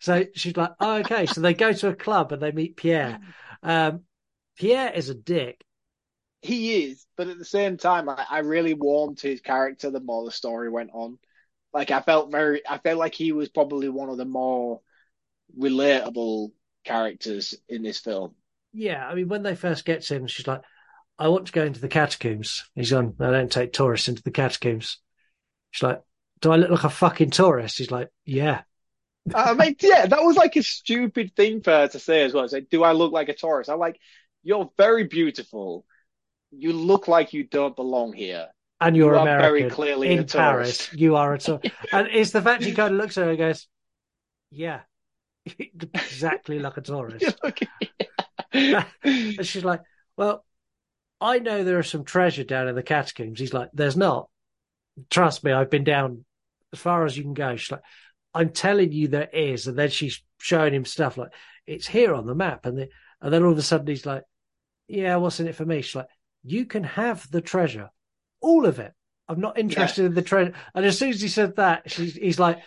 so she's like, oh, okay. So they go to a club and they meet Pierre. Um, Pierre is a dick. He is, but at the same time, I, I really warmed to his character the more the story went on. Like I felt very, I felt like he was probably one of the more relatable characters in this film. Yeah, I mean, when they first get to him, she's like, I want to go into the catacombs. He's gone, I don't take tourists into the catacombs. She's like, do I look like a fucking tourist? He's like, yeah. I mean, yeah, that was like a stupid thing for her to say as well. It's like, do I look like a tourist? I'm like, you're very beautiful. You look like you don't belong here. And you're You are American. very clearly in a Paris. You are a tourist. and it's the fact he kind of looks at her and goes, yeah, exactly like a tourist. and she's like, well, I know there is some treasure down in the catacombs. He's like, there's not. Trust me, I've been down as far as you can go. She's like, I'm telling you there is. And then she's showing him stuff like, it's here on the map. And, the, and then all of a sudden he's like, yeah, what's in it for me? She's like, you can have the treasure, all of it. I'm not interested in the treasure. And as soon as he said that, she's, he's like,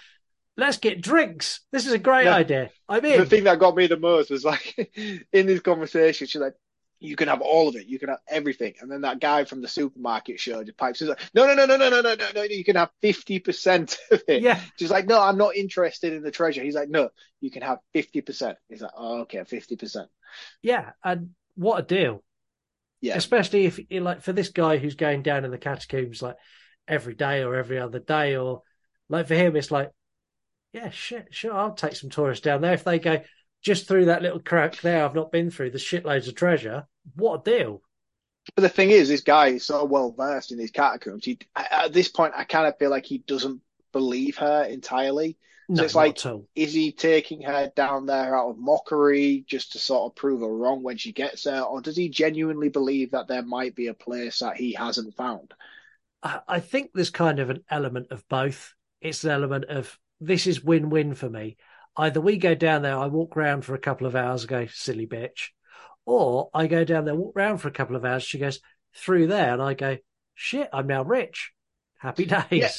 let's get drinks. This is a great idea. I'm in. The thing that got me the most was like in this conversation, she's like, "You can have all of it. You can have everything." And then that guy from the supermarket show just pipes. He's like, "No, no, no, no, no, no, no, no, no. You can have fifty percent of it." Yeah. She's like, "No, I'm not interested in the treasure." He's like, "No, you can have fifty percent." He's like, "Oh, okay, fifty percent." Yeah, and what a deal. Yeah. Especially if like for this guy who's going down in the catacombs like every day or every other day, or like for him, it's like, yeah, shit, sure, I'll take some tourists down there. If they go just through that little crack there, I've not been through the shitloads of treasure. What a deal! But the thing is, this guy is so well versed in these catacombs. He, at this point, I kind of feel like he doesn't believe her entirely. So No, it's like, all. is he taking her down there out of mockery just to sort of prove her wrong when she gets there, or does he genuinely believe that there might be a place that he hasn't found? I think there's kind of an element of both. It's an element of this is win win for me. Either we go down there, I walk around for a couple of hours, and go silly bitch, or I go down there, walk around for a couple of hours. She goes through there, and I go shit, I'm now rich. Happy days. Yeah.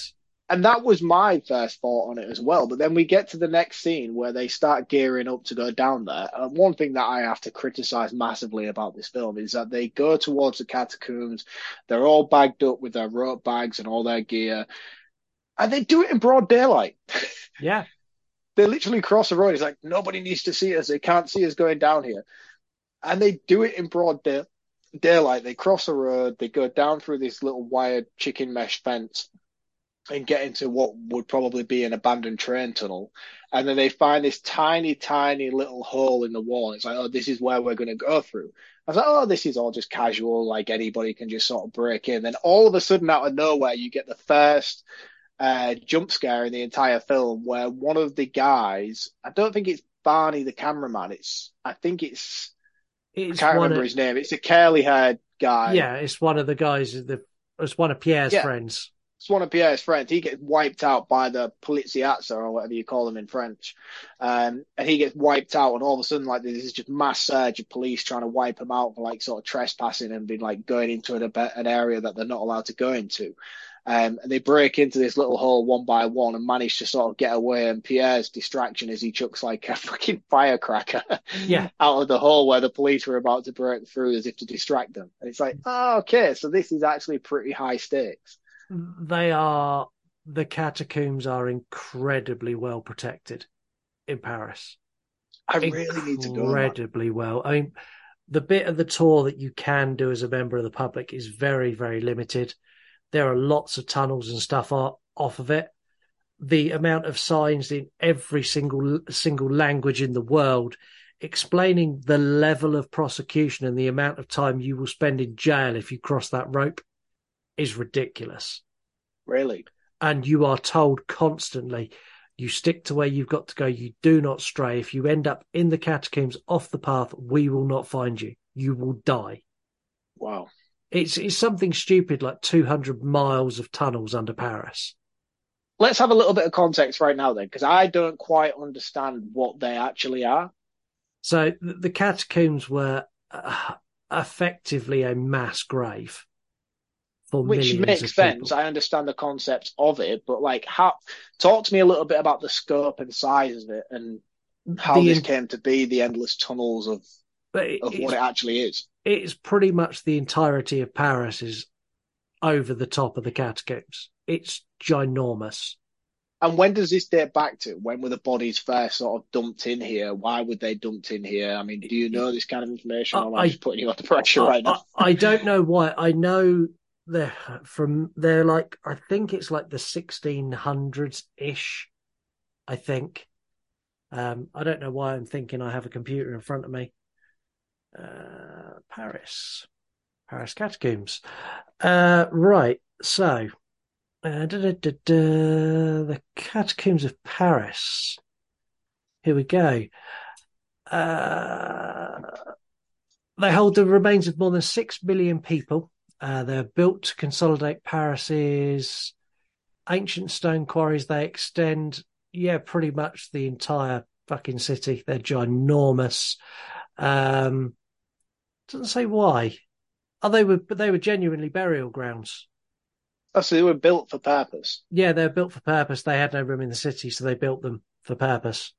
And that was my first thought on it as well. But then we get to the next scene where they start gearing up to go down there. And one thing that I have to criticize massively about this film is that they go towards the catacombs. They're all bagged up with their rope bags and all their gear. And they do it in broad daylight. Yeah. they literally cross the road. It's like, nobody needs to see us. They can't see us going down here. And they do it in broad day- daylight. They cross the road. They go down through this little wired chicken mesh fence and get into what would probably be an abandoned train tunnel. And then they find this tiny, tiny little hole in the wall. It's like, oh, this is where we're going to go through. I was like, oh, this is all just casual. Like anybody can just sort of break in. Then all of a sudden, out of nowhere, you get the first uh, jump scare in the entire film where one of the guys, I don't think it's Barney the cameraman. It's, I think it's, It's I can't remember of- his name. It's a curly haired guy. Yeah, it's one of the guys. The it's one of Pierre's Yeah. friends. It's one of Pierre's friends. He gets wiped out by the Poliziazza or whatever you call them in French. Um, and he gets wiped out, and all of a sudden, like, there's just mass surge of police trying to wipe him out for, like, sort of trespassing and being, like, going into an, an area that they're not allowed to go into. Um, and they break into this little hole one by one and manage to sort of get away. And Pierre's distraction is he chucks, like, a fucking firecracker Yeah. out of the hole where the police were about to break through as if to distract them. And it's like, oh, okay, so this is actually pretty high stakes. They are the catacombs are incredibly well protected in Paris. I really need to go. Incredibly well. I mean, the bit of the tour that you can do as a member of the public is very, very limited. There are lots of tunnels and stuff off of it. The amount of signs in every single single language in the world explaining the level of prosecution and the amount of time you will spend in jail if you cross that rope is ridiculous. Really? And you are told constantly, you stick to where you've got to go. You do not stray. If you end up in the catacombs off the path, we will not find you. You will die. Wow. It's, it's something stupid like 200 miles of tunnels under Paris. Let's have a little bit of context right now, then, because I don't quite understand what they actually are. So the, the catacombs were uh, effectively a mass grave for Which makes sense. I understand the concept of it, but like, how? Talk to me a little bit about the scope and size of it, and how The this came to be the endless tunnels of it- of what it actually is. It's pretty much the entirety of Paris is over the top of the catacombs. It's ginormous. And when does this date back to? When were the bodies first sort of dumped in here? Why were they dumped in here? I mean, do you know this kind of information? Or am I, I- just putting you under pressure right now? I, I don't know why. I know they're from they're like I think it's like the 1600s ish. I think. Um, I don't know why I'm thinking I have a computer in front of me. Uh, Paris, Paris catacombs. Uh, right. So, uh, the catacombs of Paris. Here we go. Uh, they hold the remains of more than six million people. Uh, they're built to consolidate Paris's ancient stone quarries. They extend, yeah, pretty much the entire fucking city. They're ginormous. Um, doesn't say why. Oh, they were, but they were genuinely burial grounds. Oh, so they were built for purpose. Yeah, they're built for purpose. They had no room in the city, so they built them for purpose.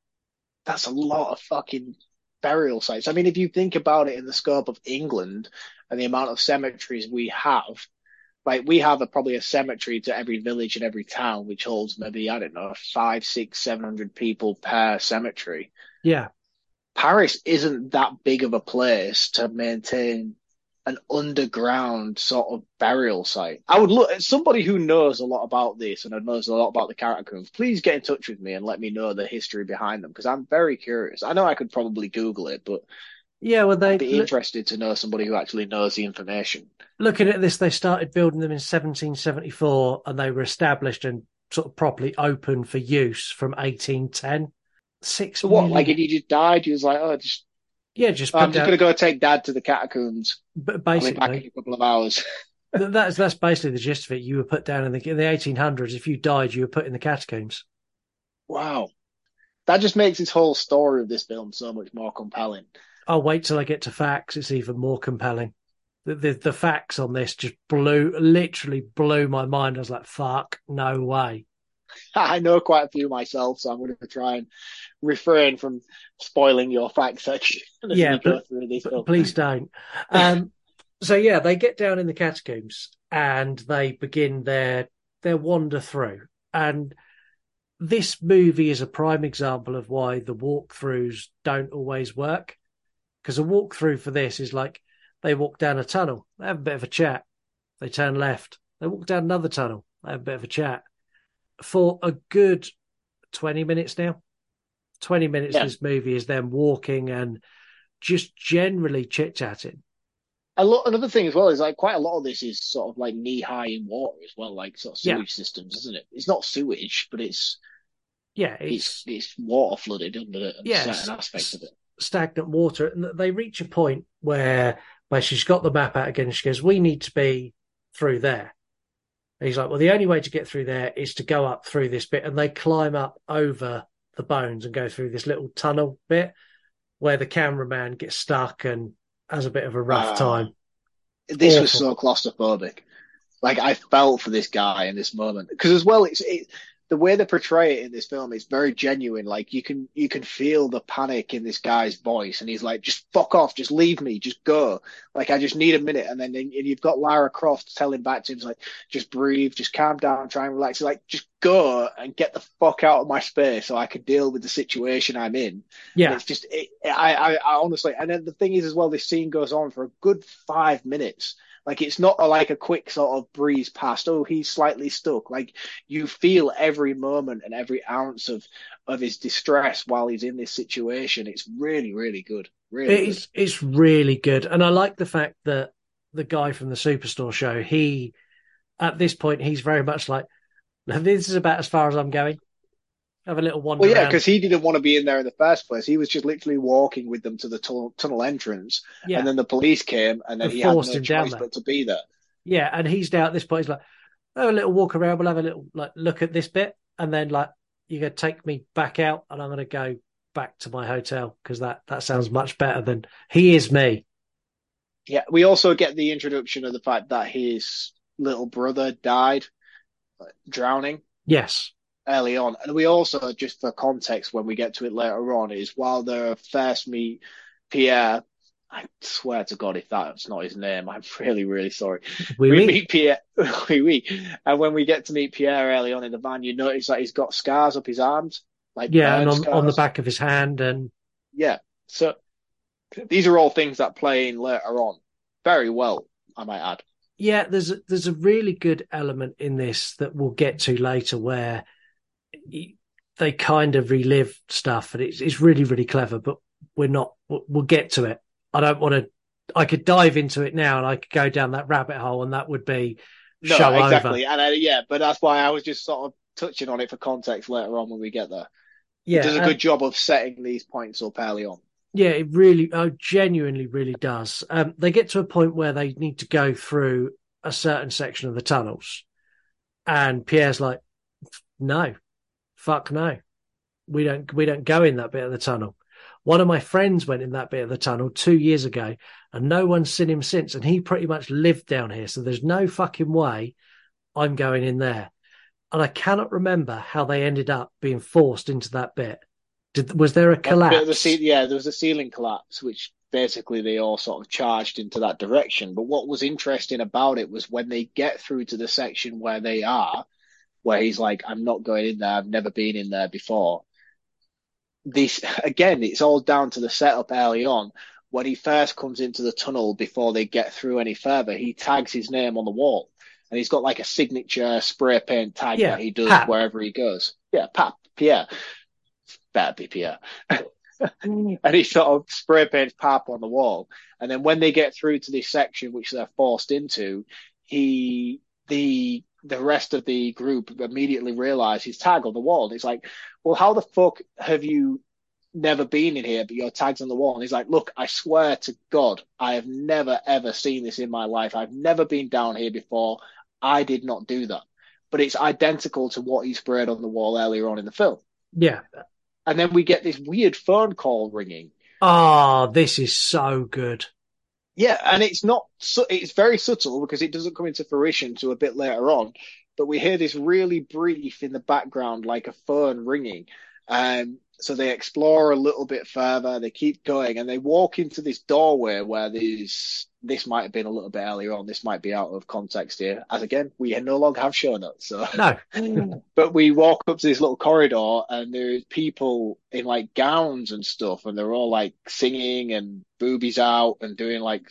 That's a lot of fucking burial sites. I mean, if you think about it in the scope of England and the amount of cemeteries we have, like we have a, probably a cemetery to every village and every town, which holds maybe, I don't know, five, six, seven hundred people per cemetery. Yeah. Paris isn't that big of a place to maintain an underground sort of burial site. I would look at somebody who knows a lot about this and knows a lot about the catacombs. Please get in touch with me and let me know the history behind them because I'm very curious. I know I could probably Google it, but yeah, well, they'd be interested to know somebody who actually knows the information. Looking at this, they started building them in 1774 and they were established and sort of properly open for use from 1810. Six. So what? million- Like if you just died, you was like, oh, just yeah, just I'm just down- gonna go take Dad to the catacombs. but I'll be back in basically, a couple of hours. that's that's basically the gist of it. You were put down in the in the 1800s. If you died, you were put in the catacombs. wow, that just makes this whole story of this film so much more compelling. I'll wait till I get to facts. It's even more compelling. The, the the facts on this just blew, literally blew my mind. I was like, "Fuck, no way." I know quite a few myself, so I'm going to try and refrain from spoiling your fact section as Yeah, but- through this But please don't. Um, so yeah, they get down in the catacombs and they begin their their wander through. And this movie is a prime example of why the walkthroughs don't always work. Because a walkthrough for this is like they walk down a tunnel, they have a bit of a chat, they turn left, they walk down another tunnel, they have a bit of a chat. For a good twenty minutes now, twenty minutes Yeah. this movie is them walking and just generally chit chatting. A lot, another thing as well is like quite a lot of this is sort of like knee high in water as well, like sort of Yeah. sewage systems, isn't it? It's not sewage, but it's Yeah, it's it's water flooded under it, Yeah, certain aspects of it. stagnant water. And they reach a point where where she's got the map out again. She goes, "We need to be through there." And he's like, "Well, the only way to get through there is to go up through this bit." And they climb up over the bones and go through this little tunnel bit where the cameraman gets stuck and has a bit of a rough time. This was so claustrophobic. Like I felt for this guy in this moment because as well, it's it, the way they portray it in this film is very genuine. Like you can you can feel the panic in this guy's voice, and he's like, "Just fuck off, just leave me, just go." Like I just need a minute, and then and you've got Lara Croft telling back to him, like, "Just breathe, just calm down, try and relax." He's like, "Just go and get the fuck out of my space so I can deal with the situation I'm in." And Yeah, it's just, it, I, I, I honestly, and then the thing is as well, this scene goes on for a good five minutes. Like it's not a, like a quick sort of breeze past. Oh, he's slightly stuck. Like you feel every moment and every ounce of of his distress while he's in this situation. It's really, really good. Really, good. it's it's really good, and I like the fact that the guy from the Superstore show, he at this point, he's very much like, "This is about as far as I'm going." Have a little wander Well, yeah, because he didn't want to be in there in the first place. He was just literally walking with them to the tunnel, tunnel entrance, Yeah. and then the police came, and then And he had no choice but to be there. Yeah, and he's now at this point. He's like, "Oh, a little walk around. We'll have a little like look at this bit, and then like you're gonna take me back out, and I'm gonna go back to my hotel because that that sounds much better than he is me." Yeah, we also get the introduction of the fact that his little brother died like, drowning Yes, early on. And we also, just for context, when we get to it later on, is while they first meet Pierre, I swear to God, if that's not his name, I'm really, really sorry. Oui, we oui. meet Pierre, oui, oui. and when we get to meet Pierre early on in the van, you notice that he's got scars up his arms, like yeah, and on on the back of his hand, and Yeah. So these are all things that play in later on very well, I might add. yeah, there's a, there's a really good element in this that we'll get to later where they kind of relive stuff, and it's it's really really clever. But we're not. We'll, we'll get to it. I don't want to. I could dive into it now, and I could go down that rabbit hole, and that would be No, show exactly. over. And uh, yeah, but that's why I was just sort of touching on it for context later on when we get there. Yeah, it does a good job of setting these points up early on. Yeah, it really, oh, genuinely, really does. Um, they get to a point where they need to go through a certain section of the tunnels, and Pierre's like, "No, fuck no, we don't, we don't go in that bit of the tunnel." One of my friends went in that bit of the tunnel two years ago, and no one's seen him since. And he pretty much lived down here, so there's no fucking way I'm going in there. And I cannot remember how they ended up being forced into that bit. Did was there a collapse? the ce- yeah, there was a ceiling collapse, which basically they all sort of charged into that direction. But what was interesting about it was when they get through to the section where they are, where he's like, I'm not going in there, I've never been in there before. This again, it's all down to the setup early on when he first comes into the tunnel before they get through any further, he tags his name on the wall. And he's got like a signature spray paint tag Yeah, that he does Pap. wherever he goes. Yeah, Pap, Pierre. Better be Pierre. and he sort of spray paints Pap on the wall. And then when they get through to this section, which they're forced into, he, the, the rest of the group immediately realize his tag on the wall. And he's like, well, how the fuck have you never been in here, but your tag's on the wall. And he's like, look, I swear to God, I have never, ever seen this in my life. I've never been down here before. I did not do that. But it's identical to what he sprayed on the wall earlier on in the film. Yeah. And then we get this weird phone call ringing. Oh, this is so good. Yeah, and it's not, it's very subtle because it doesn't come into fruition to a bit later on. But we hear this really brief in the background, like a phone ringing. Um, so they explore a little bit further. They keep going, and they walk into this doorway where these. This might have been a little bit earlier on. This might be out of context here, as again we no longer have show notes. So No. but we walk up to this little corridor, and there's people in like gowns and stuff, and they're all like singing and boobies out and doing like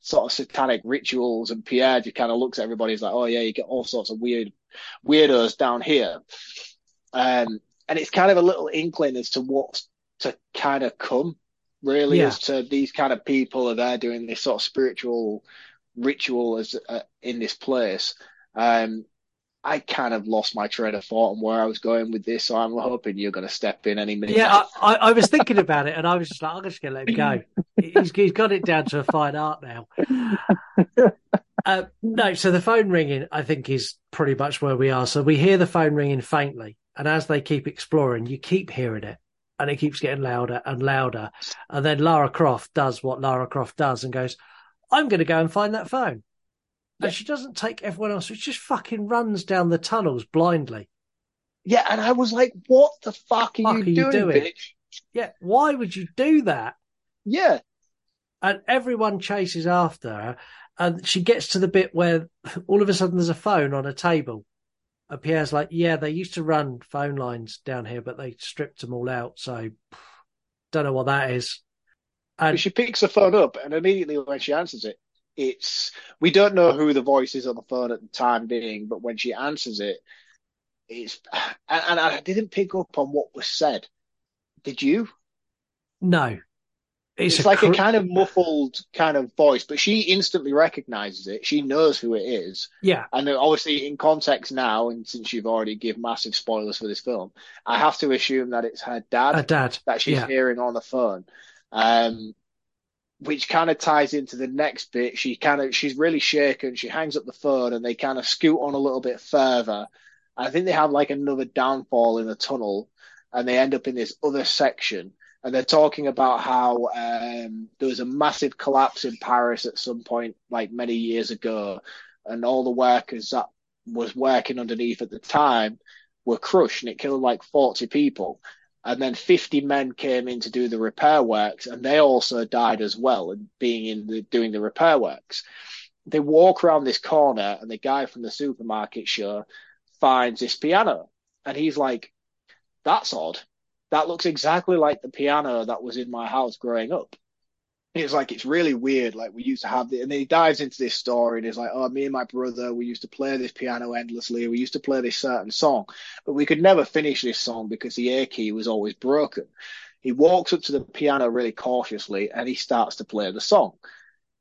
sort of satanic rituals. And Pierre just kind of looks at everybody. He's like, "Oh yeah, you get all sorts of weird weirdos down here." Um, and it's kind of a little inkling as to what's to kind of come, really, Yeah. as to these kind of people are there doing this sort of spiritual ritual as uh, in this place. Um, I kind of lost my train of thought and where I was going with this, so I'm hoping you're going to step in any minute. Yeah, I, I, I was thinking about it, and I was just like, I'm just going to let him go. He's, he's got it down to a fine art now. Uh, no, so the phone ringing, I think, is pretty much where we are. So we hear the phone ringing faintly, and as they keep exploring, you keep hearing it, and it keeps getting louder and louder. And then Lara Croft does what Lara Croft does and goes, "I'm going to go and find that phone." And she doesn't take everyone else; she just fucking runs down the tunnels blindly. Yeah, and I was like, "What the fuck are, Fuck you, are you doing, doing? bitch?" Yeah, why would you do that? Yeah, and everyone chases after her and she gets to the bit where all of a sudden there's a phone on a table and pierre's like yeah they used to run phone lines down here but they stripped them all out so don't know what that is But she picks the phone up, and immediately when she answers it, it's we don't know who the voice is on the phone at the time being, but when she answers it, it's and, and I didn't pick up on what was said. Did you? no It's, it's, like cr- a kind of muffled kind of voice, but she instantly recognizes it. She knows who it is. yeah And obviously, in context now, and since you've already give massive spoilers for this film, I have to assume that it's her dad, her dad that she's yeah hearing on the phone. Um, which kind of ties into the next bit. She kind of she's really shaken. She hangs up the phone, and they kind of scoot on a little bit further. I think they have like another downfall in the tunnel, and they end up in this other section. And they're talking about how um, there was a massive collapse in Paris at some point, like many years ago, and all the workers that was working underneath at the time were crushed, and it killed like forty people. And then 50 men came in to do the repair works and they also died as well and being in the doing the repair works. They walk around this corner and the guy from the supermarket show finds this piano. And he's like that's odd that looks exactly like the piano that was in my house growing up it's like it's really weird like we used to have the and then he dives into this story and he's like oh me and my brother we used to play this piano endlessly we used to play this certain song but we could never finish this song because the A key was always broken. He walks up to the piano really cautiously and he starts to play the song.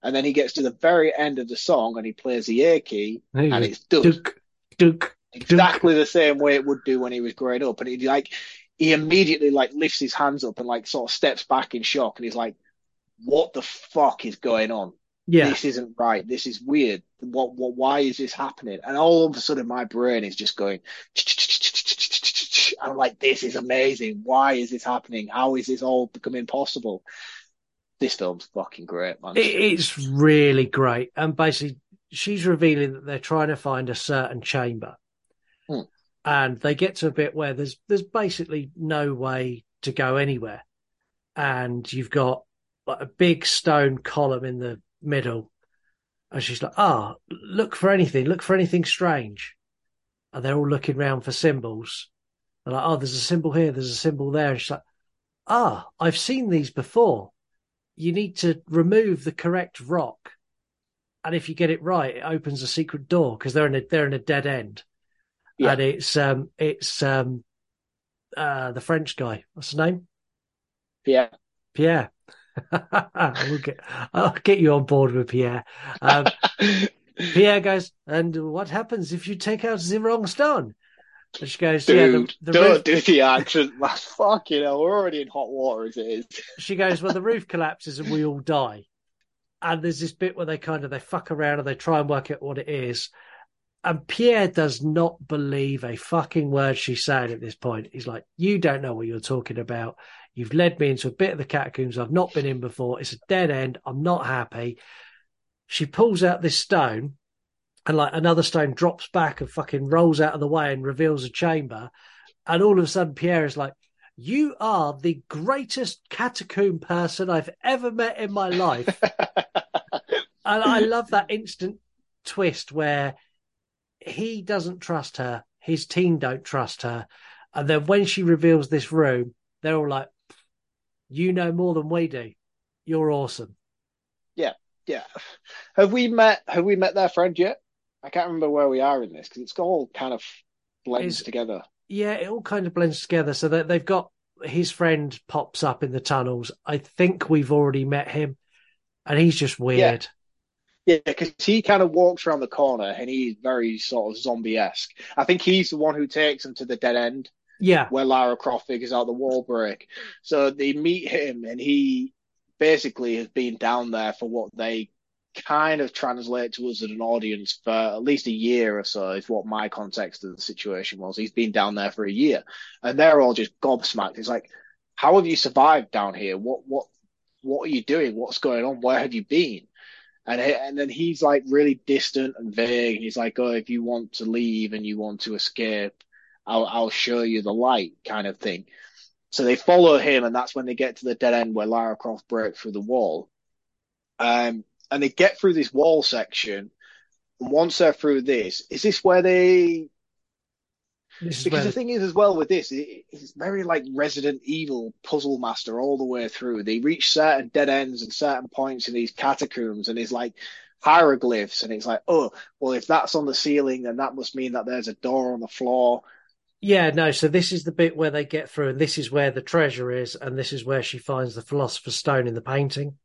And then he gets to the very end of the song and he plays the A key and it's done Dunk, dunk, exactly the same way it would do when he was growing up. And he like he immediately like lifts his hands up and like sort of steps back in shock and he's like, What the fuck is going on? yeah This isn't right. This is weird. What what why is this happening? And all of a sudden my brain is just going I'm like, this is amazing. Why is this happening? How is this all becoming possible? This film's fucking great, man. It's really great. And basically, she's revealing that they're trying to find a certain chamber. Hmm. And they get to a bit where there's there's basically no way to go anywhere. And you've got like a big stone column in the middle. And she's like, ah, look for anything, look for anything strange. And they're all looking around for symbols. They're like, oh, there's a symbol here, there's a symbol there. And she's like, ah, I've seen these before. you need to remove the correct rock, and if you get it right, it opens a secret door because they're in a they're in a dead end, Yeah. and it's um it's um uh the French guy. What's his name? Yeah. Pierre. we'll get, I'll get you on board with Pierre. Um, Pierre goes, and what happens if you take out the wrong stone? And she goes, Dude, yeah, the, the don't roof, do the accent, man. Fucking hell, we're already in hot water as it is. she goes, well, the roof collapses and we all die. And there's this bit where they kind of they fuck around and they try and work out what it is. And Pierre does not believe a fucking word she's saying at this point. He's like, "You don't know what you're talking about. You've led me into a bit of the catacombs I've not been in before. It's a dead end. I'm not happy." She pulls out this stone, and like another stone drops back and fucking rolls out of the way and reveals a chamber. And all of a sudden, Pierre is like, "You are the greatest catacomb person I've ever met in my life." and I love that instant twist where he doesn't trust her, his team don't trust her, and then when she reveals this room, they're all like, "You know more than we do. You're awesome." Yeah, yeah. Have we met? Have we met their friend yet? I can't remember where we are in this because it's all kind of blends Is- together. Yeah, it all kind of blends together. So that they've got his friend pops up in the tunnels. I think we've already met him, and he's just weird. Yeah, because he kind of walks around the corner and he's very sort of zombie esque. I think he's the one who takes them to the dead end Yeah, where Lara Croft figures out the wall break. So they meet him and he basically has been down there for what they kind of translate to us as an audience for at least a year or so is what my context of the situation was. He's been down there for a year and they're all just gobsmacked. It's like, how have you survived down here? What, what, what are you doing? What's going on? Where have you been? And and then he's like really distant and vague. And he's like, "Oh, if you want to leave and you want to escape, I'll I'll show you the light," kind of thing. So they follow him, and that's when they get to the dead end where Lara Croft breaks through the wall. Um, and they get through this wall section. And once they're through this, is this where they? This Because the thing is, as well with this, it, it's very like Resident Evil puzzle master all the way through. They reach certain dead ends and certain points in these catacombs, and it's like hieroglyphs, and it's like, oh, well, if that's on the ceiling, then that must mean that there's a door on the floor. Yeah, no. So this is the bit where they get through, and this is where the treasure is, and this is where she finds the philosopher's stone in the painting.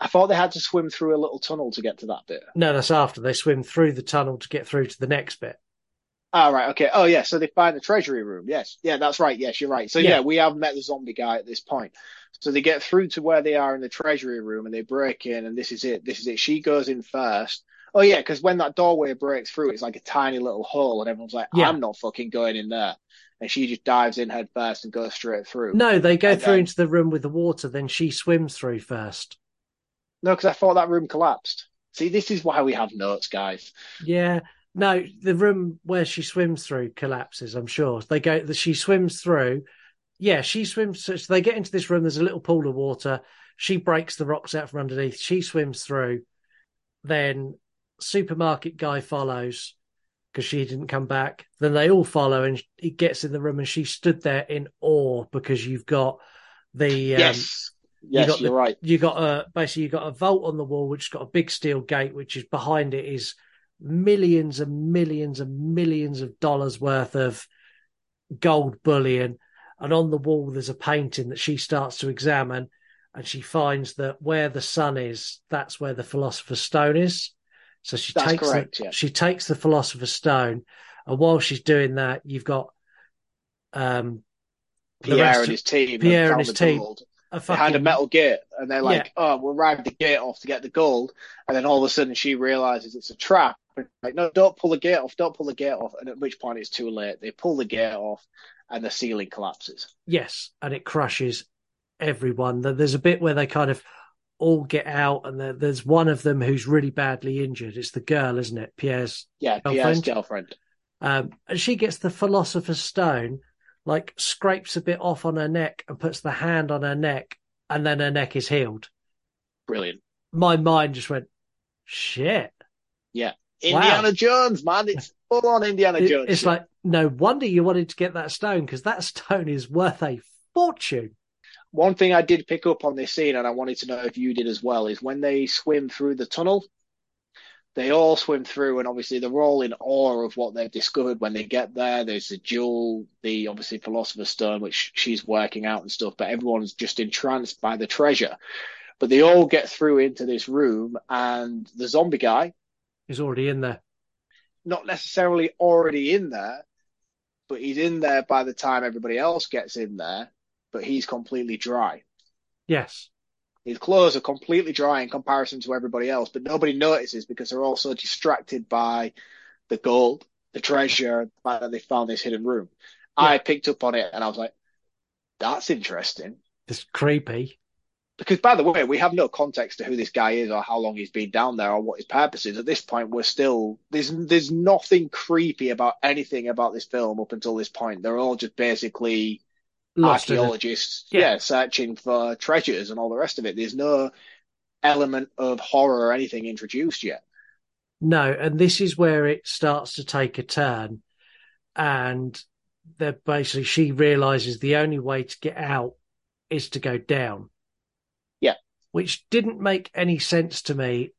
I thought they had to swim through a little tunnel to get to that bit. No, that's after they swim through the tunnel to get through to the next bit. Oh, right. Okay. Oh, yeah. So they find the treasury room. Yes. Yeah, that's right. Yes, you're right. So, yeah. Yeah. we have met the zombie guy at this point. So they get through to where they are in the treasury room and they break in, and this is it. This is it. She goes in first. Oh, yeah. Because when that doorway breaks through, it's like a tiny little hole, and everyone's like, Yeah. I'm not fucking going in there. And she just dives in head first and goes straight through. No, they go And through then- into the room with the water, then she swims through first. No, because I thought that room collapsed. See, this is why we have notes, guys. Yeah. No, the room where she swims through collapses, I'm sure. They go she swims through. Yeah, she swims so they get into this room, there's a little pool of water. She breaks the rocks out from underneath. She swims through. Then supermarket guy follows because she didn't come back. Then they all follow and he gets in the room and she stood there in awe because you've got the um, yes. you Yes, got you're the- right. You got a basically you got a vault on the wall which got a big steel gate, which is behind it is millions and millions and millions of dollars worth of gold bullion. And on the wall there's a painting that she starts to examine and she finds that where the sun is, that's where the philosopher's stone is. So she That's takes correct, the, yeah. she takes the philosopher's stone, and while she's doing that, you've got um Pierre and his team. Pierre and his team a behind a metal gate, and they're like, Yeah. "Oh, we'll ride the gate off to get the gold." And then all of a sudden, she realizes it's a trap. Like, no, don't pull the gate off. Don't pull the gate off. And at which point, it's too late. They pull the gate off, and the ceiling collapses. Yes, and it crushes everyone. There's a bit where they kind of all get out, and there's one of them who's really badly injured. It's the girl, isn't it? Pierre's Yeah, Pierre's girlfriend. girlfriend. Um, and she gets the philosopher's stone, like scrapes a bit off on her neck and puts the hand on her neck, and then her neck is healed. Brilliant. My mind just went, shit. Yeah, Wow. Indiana Jones, man. It's full on Indiana Jones. it's like no wonder you wanted to get that stone because that stone is worth a fortune. One thing I did pick up on this scene, and I wanted to know if you did as well, is when they swim through the tunnel, they all swim through, and obviously they're all in awe of what they've discovered when they get there. There's the jewel, the obviously Philosopher's Stone, which she's working out and stuff, but everyone's just entranced by the treasure. But they all get through into this room, and the zombie guy is already in there. Not necessarily already in there, but he's in there by the time everybody else gets in there, but he's completely dry. Yes. His clothes are completely dry in comparison to everybody else, but nobody notices because they're all so distracted by the gold, the treasure, the fact that they found this hidden room. Yeah. I picked up on it and I was like, that's interesting. It's creepy. Because by the way, we have no context to who this guy is or how long he's been down there or what his purpose is. At this point, we're still there's there's nothing creepy about anything about this film up until this point. They're all just basically Lost archaeologists, yeah. yeah, searching for treasures and all the rest of it. There's no element of horror or anything introduced yet. No, and this is where it starts to take a turn, and that basically she realizes the only way to get out is to go down which didn't make any sense to me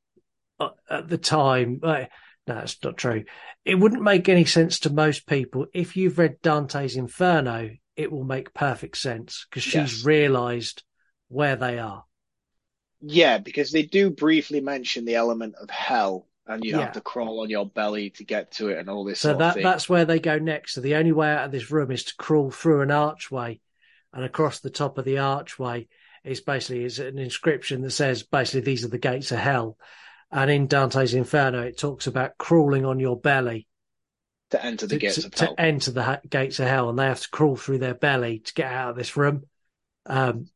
uh, at the time. No, that's not true. It wouldn't make any sense to most people. If you've read Dante's Inferno, it will make perfect sense because she's yes. realized where they are. Yeah, because they do briefly mention the element of hell and you yeah. have to crawl on your belly to get to it and all this. So that that's where they go next. So the only way out of this room is to crawl through an archway and across the top of the archway is basically is an inscription that says basically these are the gates of hell. And in Dante's Inferno, it talks about crawling on your belly to enter the to, gates to, of hell. To enter the ha- gates of hell, and they have to crawl through their belly to get out of this room. Um,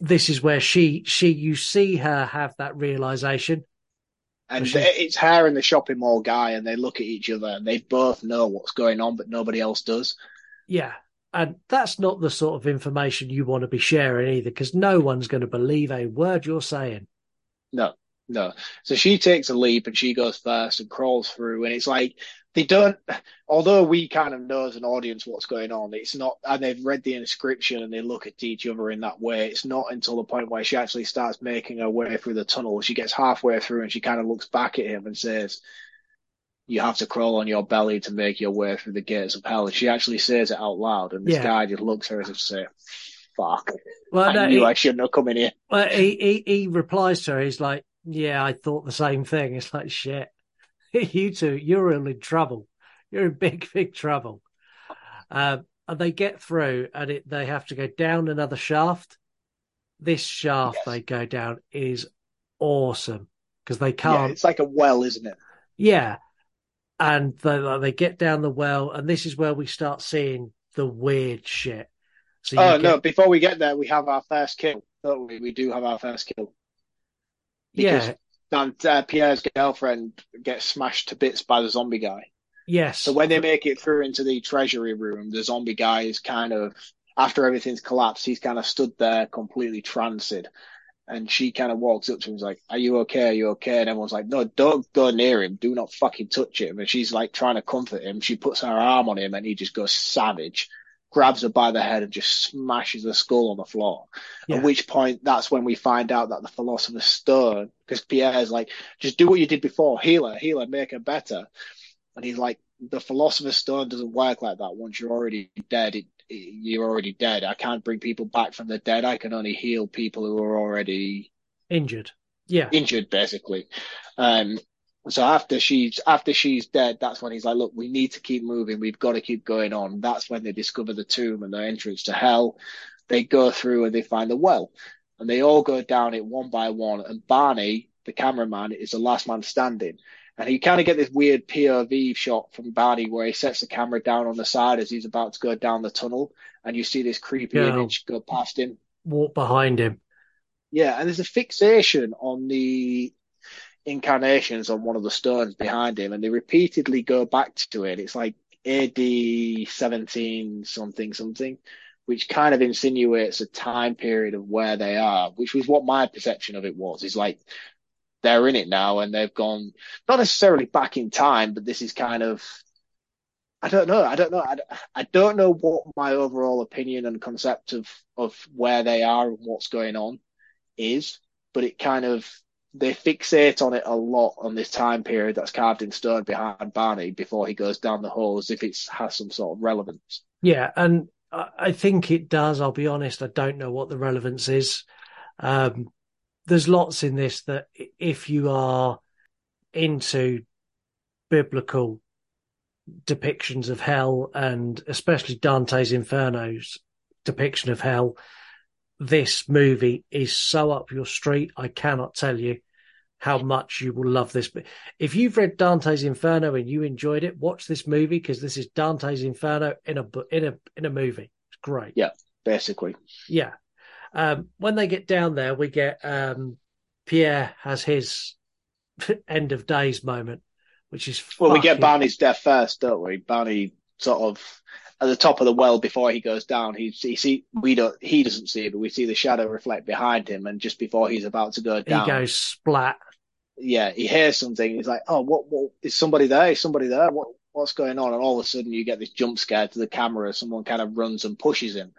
this is where she she you see her have that realization. And she, it's her and the shopping mall guy, and they look at each other, and they both know what's going on, but nobody else does. Yeah, and that's not the sort of information you want to be sharing either, because no one's going to believe a word you're saying. No, no. So she takes a leap and she goes first and crawls through, and it's like they don't. Although we kind of know as an audience what's going on, it's not, and they've read the inscription and they look at each other in that way. It's not until the point where she actually starts making her way through the tunnel. She gets halfway through and she kind of looks back at him and says, you have to crawl on your belly to make your way through the gates of hell. And she actually says it out loud, and this yeah. guy just looks at her and says, "Fuck." Well, I no, knew he, I shouldn't have come in here. Well, he, he he replies to her. He's like, "Yeah, I thought the same thing." It's like, "Shit, you two, you're in trouble. You're in big, big trouble." Um, and they get through, and it, they have to go down another shaft. This shaft yes. they go down is awesome because they can't. Yeah, it's like a well, isn't it? Yeah, and they, like, they get down the well, and this is where we start seeing the weird shit. So oh get... no! Before we get there, we have our first kill. Don't we? We do have our first kill. Because yeah. uh, Pierre's girlfriend gets smashed to bits by the zombie guy. Yes. So when they make it through into the treasury room, the zombie guy is kind of after everything's collapsed, he's kind of stood there completely tranced and she kind of walks up to him and is like, Are you okay? Are you okay? And everyone's like, No, don't go near him. Do not fucking touch him. And she's like trying to comfort him. She puts her arm on him and he just goes savage, grabs her by the head and just smashes her skull on the floor. Yeah. At which point, that's when we find out that the Philosopher's Stone, because Pierre's like, Just do what you did before. Heal her, heal her, make her better. And he's like, The Philosopher's Stone doesn't work like that. Once you're already dead, it you're already dead. I can't bring people back from the dead. I can only heal people who are already injured. Yeah, injured basically. Um, so after she's after she's dead, that's when he's like, look, we need to keep moving. We've got to keep going on. That's when they discover the tomb and the entrance to hell. They go through and they find the well, and they all go down it one by one. And Barney, the cameraman, is the last man standing. And you kind of get this weird POV shot from Barney where he sets the camera down on the side as he's about to go down the tunnel, and you see this creepy yeah. image go past him. Walk behind him. Yeah, and there's a fixation on the incarnations on one of the stones behind him, and they repeatedly go back to it. It's like AD 17 something something, which kind of insinuates a time period of where they are, which was what my perception of it was. Is like they're in it now and they've gone not necessarily back in time, but this is kind of I don't know. I don't know. I, don't know what my overall opinion and concept of of where they are and what's going on is, but it kind of they fixate on it a lot on this time period that's carved in stone behind Barney before he goes down the hole as if it has some sort of relevance. Yeah, and I think it does. I'll be honest. I don't know what the relevance is. Um, there's lots in this that if you are into biblical depictions of hell and especially Dante's Inferno's depiction of hell, this movie is so up your street. I cannot tell you how much you will love this. But if you've read Dante's Inferno and you enjoyed it, watch this movie because this is Dante's Inferno in a in a in a movie. It's great. Yeah, basically. Yeah. Um, when they get down there, we get um, Pierre has his end of days moment, which is well, we get Barney's death first, don't we? Barney sort of at the top of the well before he goes down. He, he see we don't he doesn't see it, but we see the shadow reflect behind him, and just before he's about to go down, he goes splat. Yeah, he hears something. He's like, "Oh, what? What is somebody there? Is somebody there? What? What's going on?" And all of a sudden, you get this jump scare to the camera. Someone kind of runs and pushes him,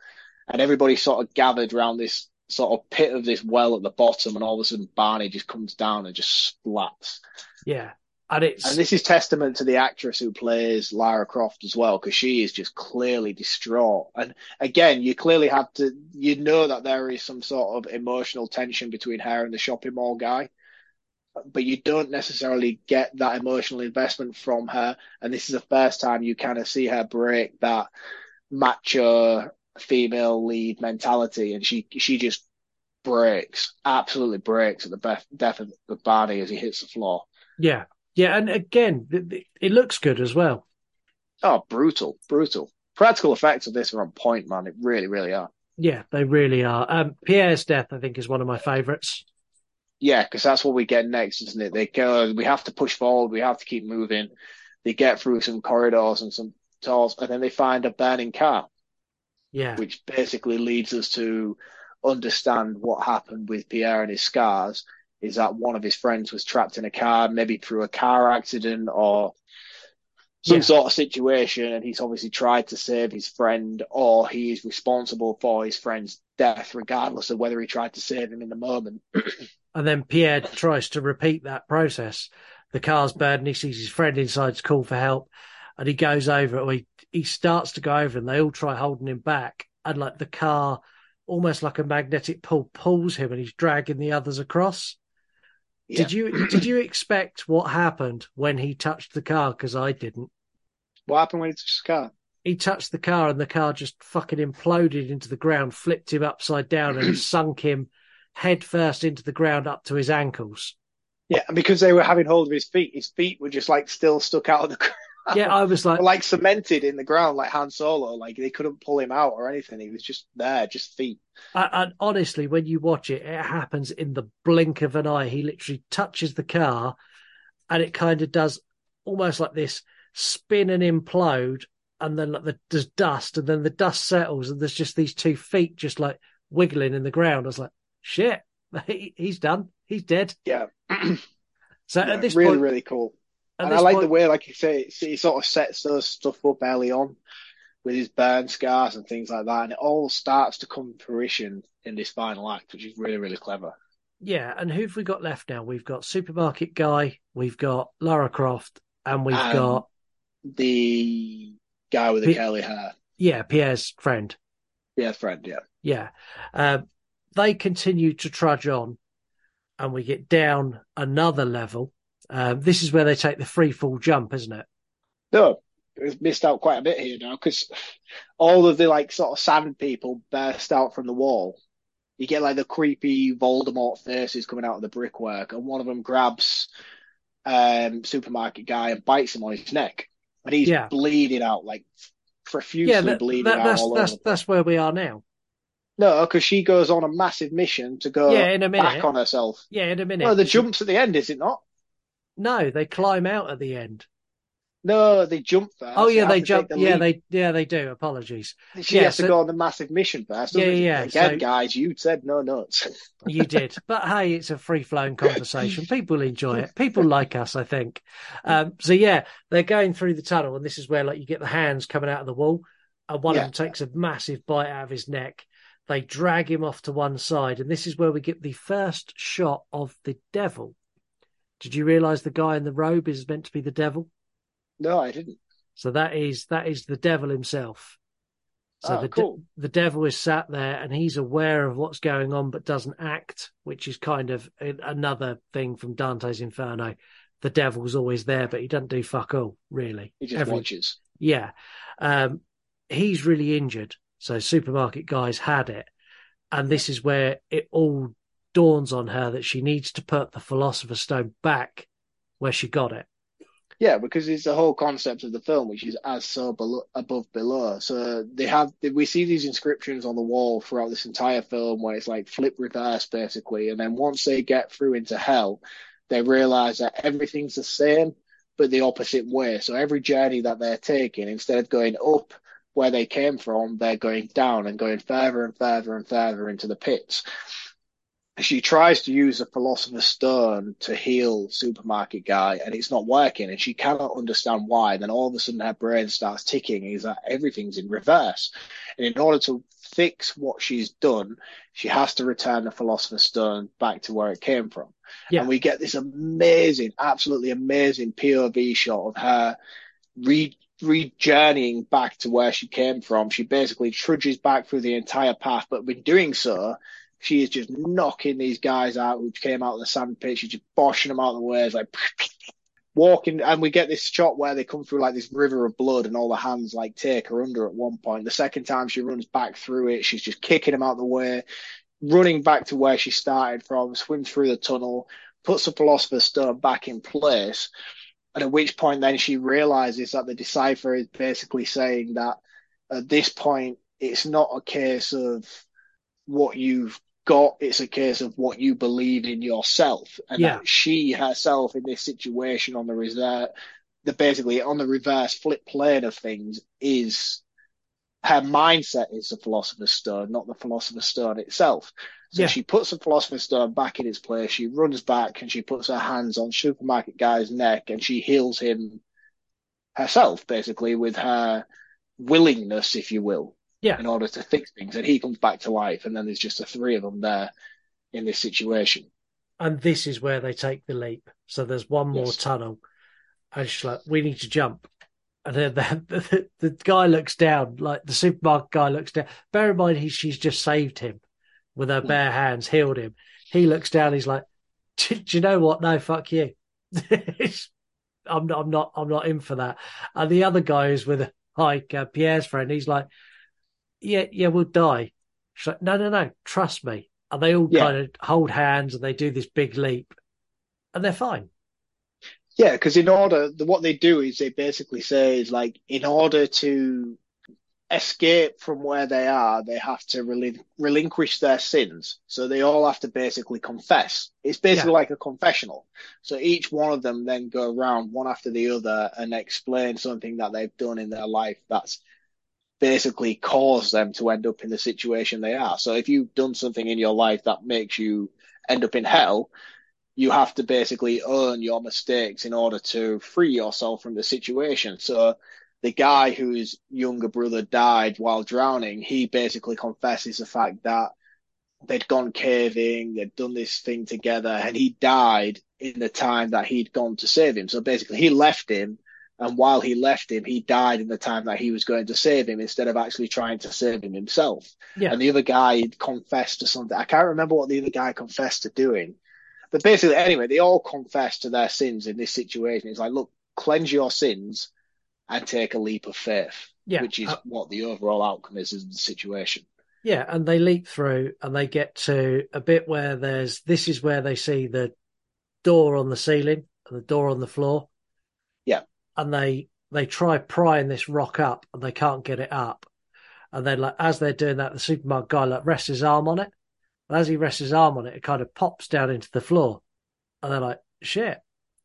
and everybody sort of gathered around this sort of pit of this well at the bottom, and all of a sudden, Barney just comes down and just splats. Yeah, and it's and this is testament to the actress who plays Lara Croft as well, because she is just clearly distraught. And again, you clearly have to, you know that there is some sort of emotional tension between her and the shopping mall guy, but you don't necessarily get that emotional investment from her. And this is the first time you kind of see her break that macho female lead mentality, and she she just breaks, absolutely breaks at the death of Barney as he hits the floor. Yeah, yeah, and again, it looks good as well. Oh, brutal, brutal. Practical effects of this are on point, man. It really, really are. Yeah, they really are. Um, Pierre's death, I think, is one of my favourites. Yeah, because that's what we get next, isn't it? They go, we have to push forward, we have to keep moving. They get through some corridors and some doors, and then they find a burning car. Yeah. Which basically leads us to understand what happened with Pierre and his scars is that one of his friends was trapped in a car, maybe through a car accident or some yeah. sort of situation, and he's obviously tried to save his friend, or he is responsible for his friend's death, regardless of whether he tried to save him in the moment. and then Pierre tries to repeat that process. The car's burned, and he sees his friend inside to call for help, and he goes over. Or he he starts to go over, and they all try holding him back, and like the car, almost like a magnetic pull, pulls him, and he's dragging the others across. Did you did you expect what happened when he touched the car? Because I didn't. What happened when he touched the car? He touched the car and the car just fucking imploded into the ground, flipped him upside down, and sunk him head first into the ground up to his ankles. Yeah, and because they were having hold of his feet, his feet were just like still stuck out of the yeah, I was like, like cemented in the ground, like Han Solo. Like they couldn't pull him out or anything. He was just there, just feet. And honestly, when you watch it, it happens in the blink of an eye. He literally touches the car, and it kind of does almost like this spin and implode, and then like the, there's dust, and then the dust settles, and there's just these two feet just like wiggling in the ground. I was like, shit, he, he's done. He's dead. Yeah. so yeah, at this really, point, really cool. And I like point... the way, like you say, he sort of sets those stuff up early on with his burn scars and things like that, and it all starts to come to fruition in this final act, which is really, really clever. Yeah, and who've we got left now? We've got Supermarket Guy, we've got Lara Croft, and we've and got the guy with the P- curly hair. Yeah, Pierre's friend. Pierre's friend, yeah. Yeah. Uh, they continue to trudge on, and we get down another level um, this is where they take the free fall jump, isn't it? No, we've missed out quite a bit here now because all of the like sort of sand people burst out from the wall. You get like the creepy Voldemort faces coming out of the brickwork, and one of them grabs um, supermarket guy and bites him on his neck, and he's yeah. bleeding out like profusely yeah, that, bleeding that, out all that's, over. That's where we are now. No, because she goes on a massive mission to go yeah, in a minute. back on herself. Yeah, in a minute. No, the jumps at the end, is it not? No, they climb out at the end. No, they jump first. Oh yeah, have they jump. the yeah, they yeah they do. Apologies. She yeah, has so- to go on the massive mission first. Yeah, yeah, Again, so- guys, you said no nuts. You did, but hey, it's a free flowing conversation. People enjoy it. People like us, I think. Um, so yeah, they're going through the tunnel, and this is where like you get the hands coming out of the wall, and one Yeah. of them takes a massive bite out of his neck. They drag him off to one side, and this is where we get the first shot of the devil. Did you realise the guy in the robe is meant to be the devil? no, I didn't. So that is that is the devil himself. So Oh, the de- cool. the devil is sat there and he's aware of what's going on but doesn't act, which is kind of another thing from Dante's Inferno. The devil's always there, but he doesn't do fuck all, really. He just Every- watches. Yeah. Um, he's really injured. So supermarket guys had it. And this is where it all dawns on her that she needs to put the Philosopher's Stone back where she got it. Yeah, because it's the whole concept of the film, which is as so below, above below. So they have we see these inscriptions on the wall throughout this entire film, where it's like flip reverse basically, and then once they get through into hell, they realize that everything's the same but the opposite way. So every journey that they're taking, instead of going up where they came from, they're going down and going further and further and further into the pits. She tries to use the Philosopher's Stone to heal Supermarket Guy, and it's not working, and she cannot understand why. Then all of a sudden, her brain starts ticking, is that everything's in reverse. And in order to fix what she's done, she has to return the Philosopher's Stone back to where it came from. Yeah. And we get this amazing, absolutely amazing POV shot of her re re-journeying back to where she came from. She basically trudges back through the entire path, but in doing so, she is just knocking these guys out who came out of the sand pit. She's just boshing them out of the way. Like walking, and we get this shot where they come through like this river of blood, and all the hands like take her under at one point. The second time she runs back through it, she's just kicking them out of the way, running back to where she started from, swims through the tunnel, puts the Philosopher's Stone back in place. And at which point, then she realizes that the decipher is basically saying that at this point, it's not a case of what you've got, it's a case of what you believe in yourself. And Yeah. that she herself in this situation on the reserve, uh, the basically on the reverse flip plane of things is her mindset is the Philosopher's Stone, not the Philosopher's Stone itself. So Yeah. she puts the Philosopher's Stone back in its place. She runs back and she puts her hands on Supermarket Guy's neck and she heals him herself, basically, with her willingness, if you will, Yeah. in order to fix things. And he comes back to life, and then there's just the three of them there in this situation. and this is where they take the leap. So there's one more Yes. tunnel, and she's like, "We need to jump." And then the, the, the guy looks down, like the supermarket guy looks down. Bear in mind, he, she's just saved him with her bare hands, healed him. He looks down, he's like, "Do do you know what? No, fuck you. I'm not, I'm not, I'm not in for that." And the other guy is with like uh, Pierre's friend. He's like, "Yeah, yeah, we'll die." She's like, "No, no, no, trust me." And they all Yeah. kind of hold hands and they do this big leap, and they're fine. Yeah, because in order, the, what they do is they basically say is like, in order to escape from where they are, they have to relin- relinquish their sins. So they all have to basically confess. It's basically Yeah. like a confessional. So each one of them then go around one after the other and explain something that they've done in their life that's basically cause them to end up in the situation they are. So if you've done something in your life that makes you end up in hell, you have to basically own your mistakes in order to free yourself from the situation. So the guy whose younger brother died while drowning, he basically confesses the fact that they'd gone caving, they'd done this thing together, and he died in the time that he'd gone to save him. So basically, he left him, and while he left him, he died in the time that he was going to save him instead of actually trying to save him himself. Yeah. And the other guy confessed to something. I can't remember what the other guy confessed to doing. But basically, anyway, they all confess to their sins in this situation. It's like, look, cleanse your sins and take a leap of faith, Yeah. which is Uh, what the overall outcome is in the situation. Yeah, and they leap through and they get to a bit where there's this is where they see the door on the ceiling and the door on the floor. Yeah. And they they try prying this rock up and they can't get it up. And then like as they're doing that, the supermarket guy like rests his arm on it. And as he rests his arm on it, it kind of pops down into the floor. And they're like, shit.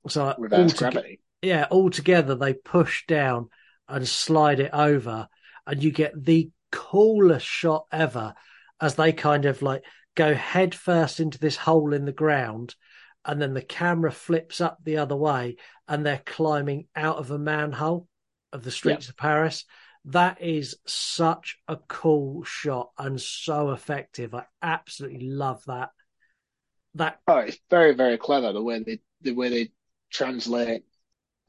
So like, all gravity. Yeah, all together they push down and slide it over, and you get the coolest shot ever as they kind of like go head first into this hole in the ground, and then the camera flips up the other way, and they're climbing out of a manhole of the streets of Paris. That is such a cool shot and so effective. I absolutely love that. That oh, it's very very clever the way they the way they translate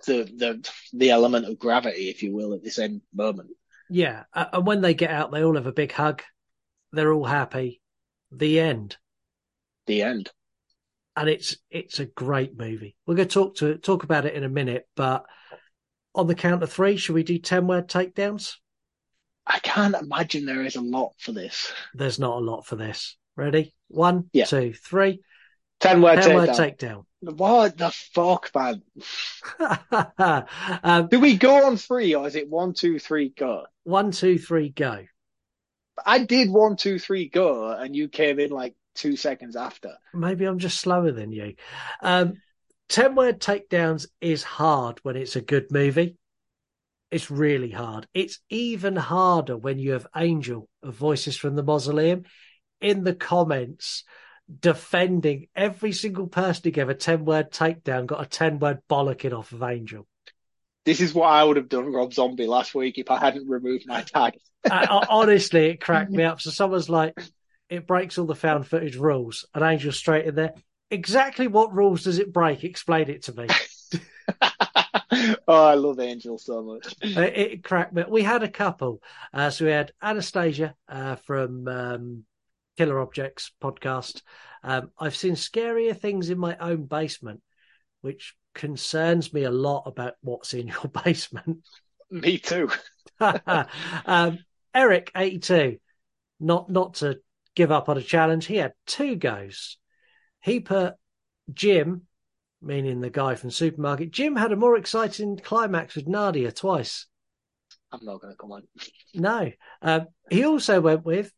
the the the element of gravity, if you will, at the same moment. Yeah, and when they get out, they all have a big hug. They're all happy. The end. The end. And it's it's a great movie. We're going to talk to talk about it in a minute, but on the count of three, should we do ten word takedowns? I can't imagine there is a lot for this. There's not a lot for this. Ready? One, yeah. two, three. Ten word ten takedown. word takedown. What the fuck, man? um, Do we go on three or is it one, two, three, go? One, two, three, go. I did one, two, three, go, and you came in like two seconds after. Maybe I'm just slower than you. Um, 10 word takedowns is hard when it's a good movie. It's really hard. It's even harder when you have Angel of Voices from the Mausoleum in the comments defending every single person who gave a 10 word takedown, got a 10 word bollocking off of Angel. This is what I would have done, Rob Zombie, last week if I hadn't removed my tag. uh, honestly, it cracked me up. So someone's like, it breaks all the found footage rules. And Angel straight in there. Exactly what rules does it break? Explain it to me. oh, I love Angel so much. It, it cracked me. We had a couple. Uh, so we had Anastasia uh, from um, Killer Objects podcast. Um, I've seen scarier things in my own basement, which concerns me a lot about what's in your basement. Me too. um, Eric, 82, not, not to give up on a challenge, he had two goes. He put Jim, meaning the guy from supermarket, Jim had a more exciting climax with Nadia twice. I'm not going to come on. No. Um, he also went with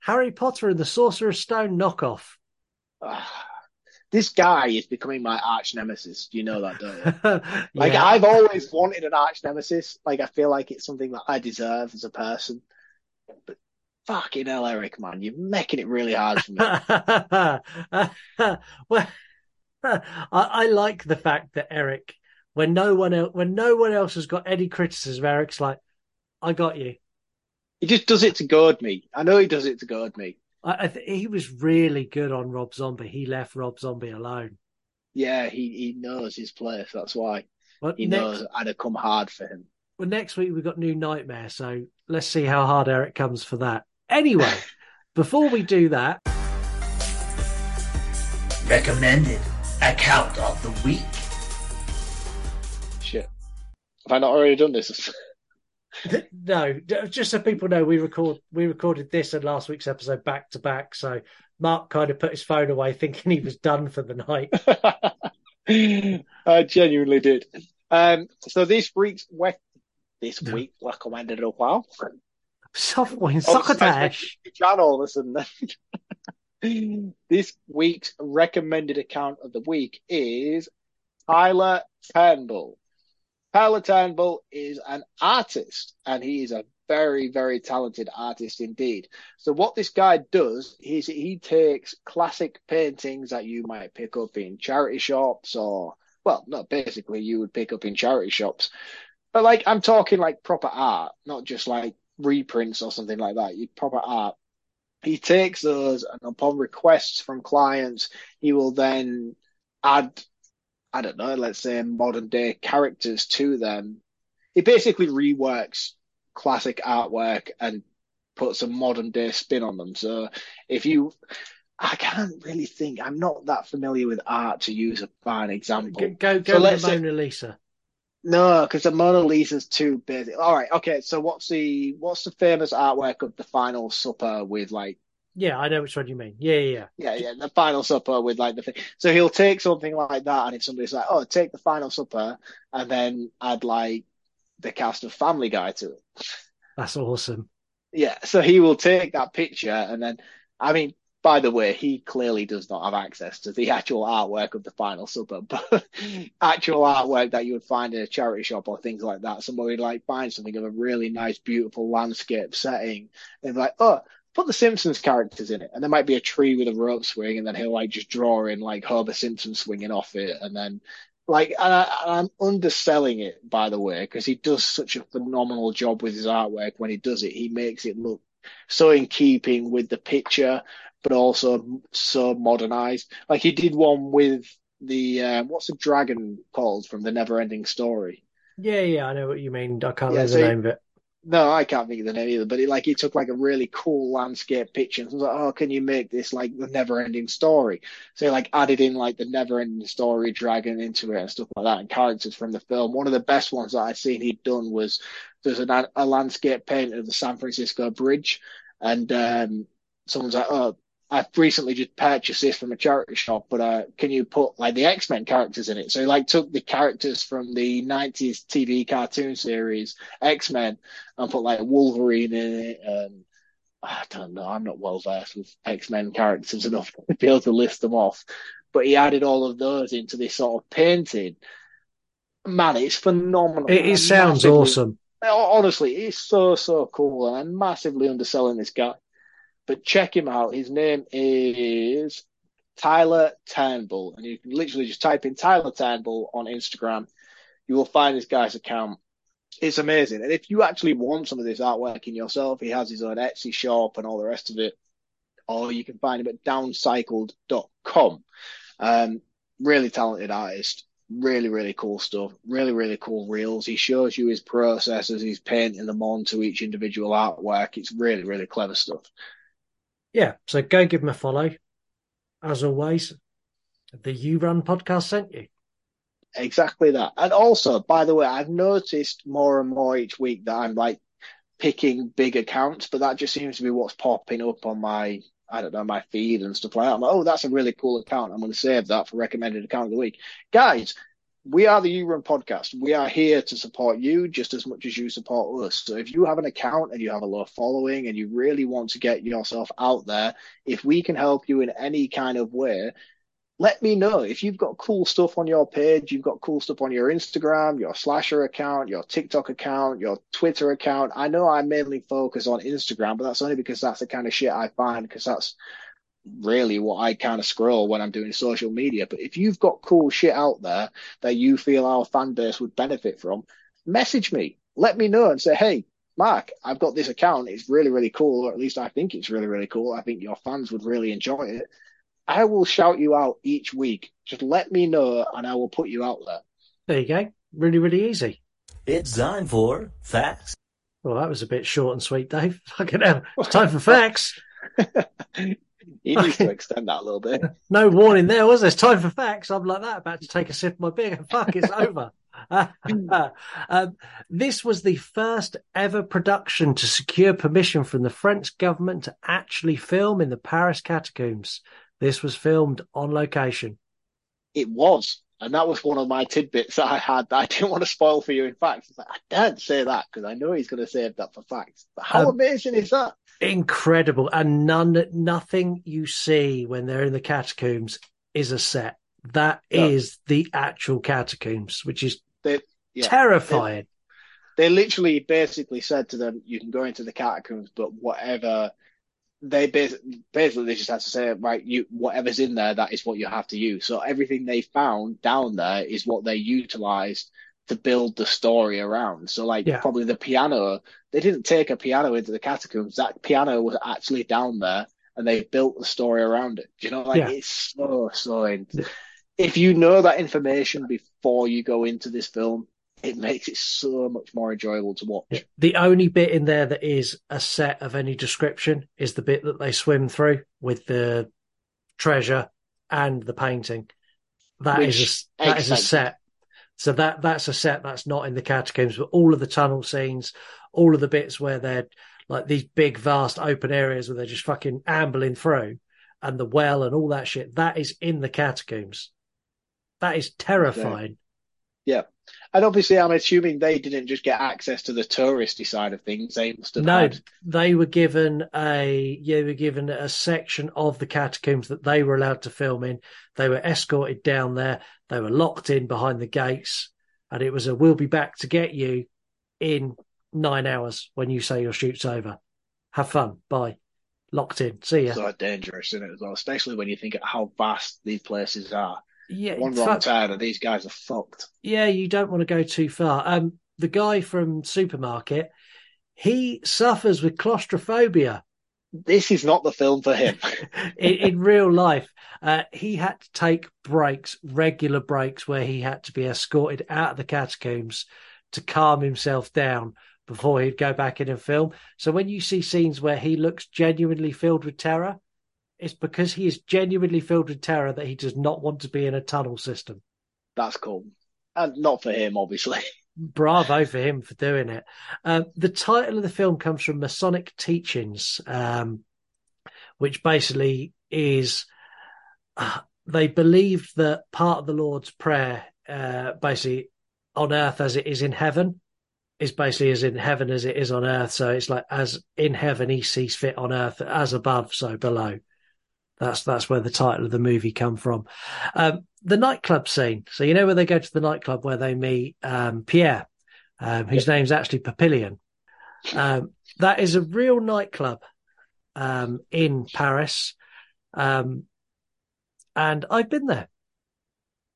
Harry Potter and the Sorcerer's Stone knockoff. Uh, this guy is becoming my arch nemesis. You know that, don't you? like Yeah. I've always wanted an arch nemesis. Like I feel like it's something that I deserve as a person. But fucking hell, Eric, man, you're making it really hard for me. well, I, I like the fact that Eric, when no one else, when no one else has got any criticism, Eric's like, "I got you." he just does it to goad me. I know he does it to goad me. I, I th- he was really good on Rob Zombie. He left Rob Zombie alone. Yeah, he, he knows his place. That's why Well, he next, knows I'd have come hard for him. well, next week we've got New Nightmare, so let's see how hard Eric comes for that. Anyway, before we do that, Recommended account of the week. Shit. Have I not already done this? no, just so people know, we record we recorded this and last week's episode back to back. So Marc kind of put his phone away, thinking he was done for the night. I genuinely did. Um, so this week's we- this week recommended a while. Softwine Oh, succotash. John a sudden. this week's recommended account of the week is Tyler Turnbull. Tyler Turnbull is an artist and he is a very, very talented artist indeed. So what this guy does is he takes classic paintings that you might pick up in charity shops or, well, not basically you would pick up in charity shops, but like I'm talking like proper art, not just like reprints or something like that. You proper art. He takes those and upon requests from clients, he will then add, I don't know, let's say modern day characters to them. He basically reworks classic artwork and puts a modern day spin on them. So if you, I can't really think, I'm not that familiar with art to use a fine example. Go go, So go let's with say- Mona Lisa. No, because the Mona Lisa's too busy. All right, okay. So what's the what's the famous artwork of the Final Supper with like Yeah, I know which one you mean. Yeah, yeah, yeah. yeah yeah the Final Supper with like the thing. So he'll take something like that, and if somebody's like, oh, take the Final Supper, and then add like the cast of Family Guy to it. That's awesome. Yeah, so he will take that picture, and then I mean, by the way, he clearly does not have access to the actual artwork of the final but actual artwork that you would find in a charity shop or things like that. Somebody would like find something of a really nice, beautiful landscape setting and be like, oh, put the Simpsons characters in it. And there might be a tree with a rope swing, and then he'll like just draw in like Homer Simpson swinging off it. And then like, and I, am underselling it, by the way, because he does such a phenomenal job with his artwork. When he does it, he makes it look so in keeping with the picture, but also so modernized. Like he did one with the um, what's the dragon called from the Never Ending Story? Yeah, yeah, I know what you mean. I can't yeah, remember so the name of it. No, I can't think of the name either. But it like he took like a really cool landscape picture and was like, "Oh, can you make this like the never-ending story?" So he like added in like the never-ending story dragon into it and stuff like that, and characters from the film. One of the best ones that I've seen he'd done was there's a, a landscape painting of the San Francisco Bridge, and um, someone's like, "Oh, I've recently just purchased this from a charity shop, but uh, can you put like the X Men characters in it? So he like took the characters from the '90s TV cartoon series X Men and put like Wolverine in it. And I don't know, I'm not well versed with X Men characters enough to be able to list them off. But he added all of those into this sort of painting. Man, it's phenomenal. It, it sounds awesome. Honestly, it's so so cool, and I'm massively underselling this guy but check him out. His name is Tyler Turnbull, and you can literally just type in Tyler Turnbull on Instagram. You will find this guy's account. It's amazing. And if you actually want some of this artwork in yourself, he has his own Etsy shop and all the rest of it. Or you can find him at downcycled.com. Um, really talented artist. Really, really cool stuff. Really, really cool reels. He shows you his process as he's painting them onto each individual artwork. It's really, really clever stuff yeah, so go give them a follow. As always, the You Run podcast sent you. Exactly that. And also, by the way, I've noticed more and more each week that I'm like picking big accounts, but that just seems to be what's popping up on my, I don't know, my feed and stuff like that. I'm like, oh, that's a really cool account. I'm going to save that for recommended account of the week. Guys, we are the You Run podcast. We are here to support you just as much as you support us. So if you have an account and you have a low following and you really want to get yourself out there, if we can help you in any kind of way, let me know. If you've got cool stuff on your page, you've got cool stuff on your Instagram, your Slasher account, your TikTok account, your Twitter account. I know I mainly focus on Instagram, but that's only because that's the kind of shit I find because that's really what I kind of scroll when I'm doing social media. But if you've got cool shit out there that you feel our fan base would benefit from, message me. Let me know and say, hey, Marc, I've got this account. It's really, really cool, or at least I think it's really, really cool. I think your fans would really enjoy it. I will shout you out each week. Just let me know and I will put you out there. There you go. Really, really easy. It's time for facts. Well, that was a bit short and sweet, Dave. Fucking hell. It's time for facts. He needs to extend that a little bit. no warning there, was there? It's time for facts. I'm like that, about to take a sip of my beer. Fuck, it's over. um, this was the first ever production to secure permission from the French government to actually film in the Paris catacombs. This was filmed on location. It was. And that was one of my tidbits that I had that I didn't want to spoil for you. In fact, I can't say that because I know he's going to save that for facts. But how um, amazing is that? Incredible and none nothing you see when they're in the catacombs is a set. That no. is the actual catacombs which is they, yeah, terrifying. They, they, literally basically said to them you can go into the catacombs but whatever they basically, basically they just had to say right you whatever's in there that is what you have to use. So everything they found down there is what they utilized to build the story around. So like yeah. probably the piano, they didn't take a piano into the catacombs. That piano was actually down there and they built the story around it. Do you know, like yeah. it's so so. In- if you know that information before you go into this film, it makes it so much more enjoyable to watch. The only bit in there that is a set of any description is the bit that they swim through with the treasure and the painting. That Which is a, that is a set so that that's a set that's not in the catacombs, but all of the tunnel scenes, all of the bits where they're like these big, vast open areas where they're just fucking ambling through, and the well and all that shit, that is in the catacombs. That is terrifying. Yeah. And obviously, I'm assuming they didn't just get access to the touristy side of things. They must have No, had. they were given a yeah, they were given a section of the catacombs that they were allowed to film in. They were escorted down there. They were locked in behind the gates, and it was a "We'll be back to get you in nine hours when you say your shoot's over. Have fun. Bye. Locked in. See ya." So dangerous, isn't it, as well? Especially when you think of how vast these places are. Yeah, One wrong fact- turn and these guys are fucked. Yeah, you don't want to go too far. Um, the guy from supermarket, he suffers with claustrophobia. This is not the film for him. in, in real life, uh, he had to take breaks, regular breaks, where he had to be escorted out of the catacombs to calm himself down before he'd go back in and film. So when you see scenes where he looks genuinely filled with terror, it's because he is genuinely filled with terror that he does not want to be in a tunnel system. That's cool. And not for him, obviously. Bravo for him for doing it. Um, the title of the film comes from Masonic teachings, um, which basically is uh, they believed that part of the Lord's Prayer, uh, basically on earth as it is in heaven, is basically as in heaven as it is on earth. So it's like as in heaven he sees fit on earth, as above, so below. That's that's where the title of the movie come from. Um, the nightclub scene. So you know where they go to the nightclub where they meet um, Pierre, um, whose name's actually Papillon. Um, that is a real nightclub um, in Paris, um, and I've been there.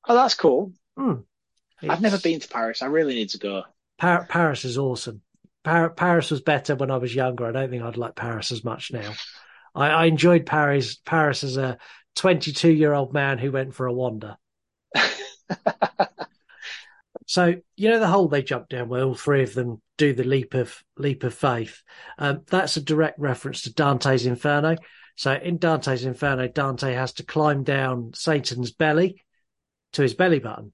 Oh, that's cool. Hmm. I've never been to Paris. I really need to go. Par- Paris is awesome. Par- Paris was better when I was younger. I don't think I'd like Paris as much now. I, I enjoyed Paris. Paris as a 22 year old man who went for a wander. so you know the hole they jump down where all three of them do the leap of leap of faith. Um, that's a direct reference to Dante's Inferno. So in Dante's Inferno, Dante has to climb down Satan's belly to his belly button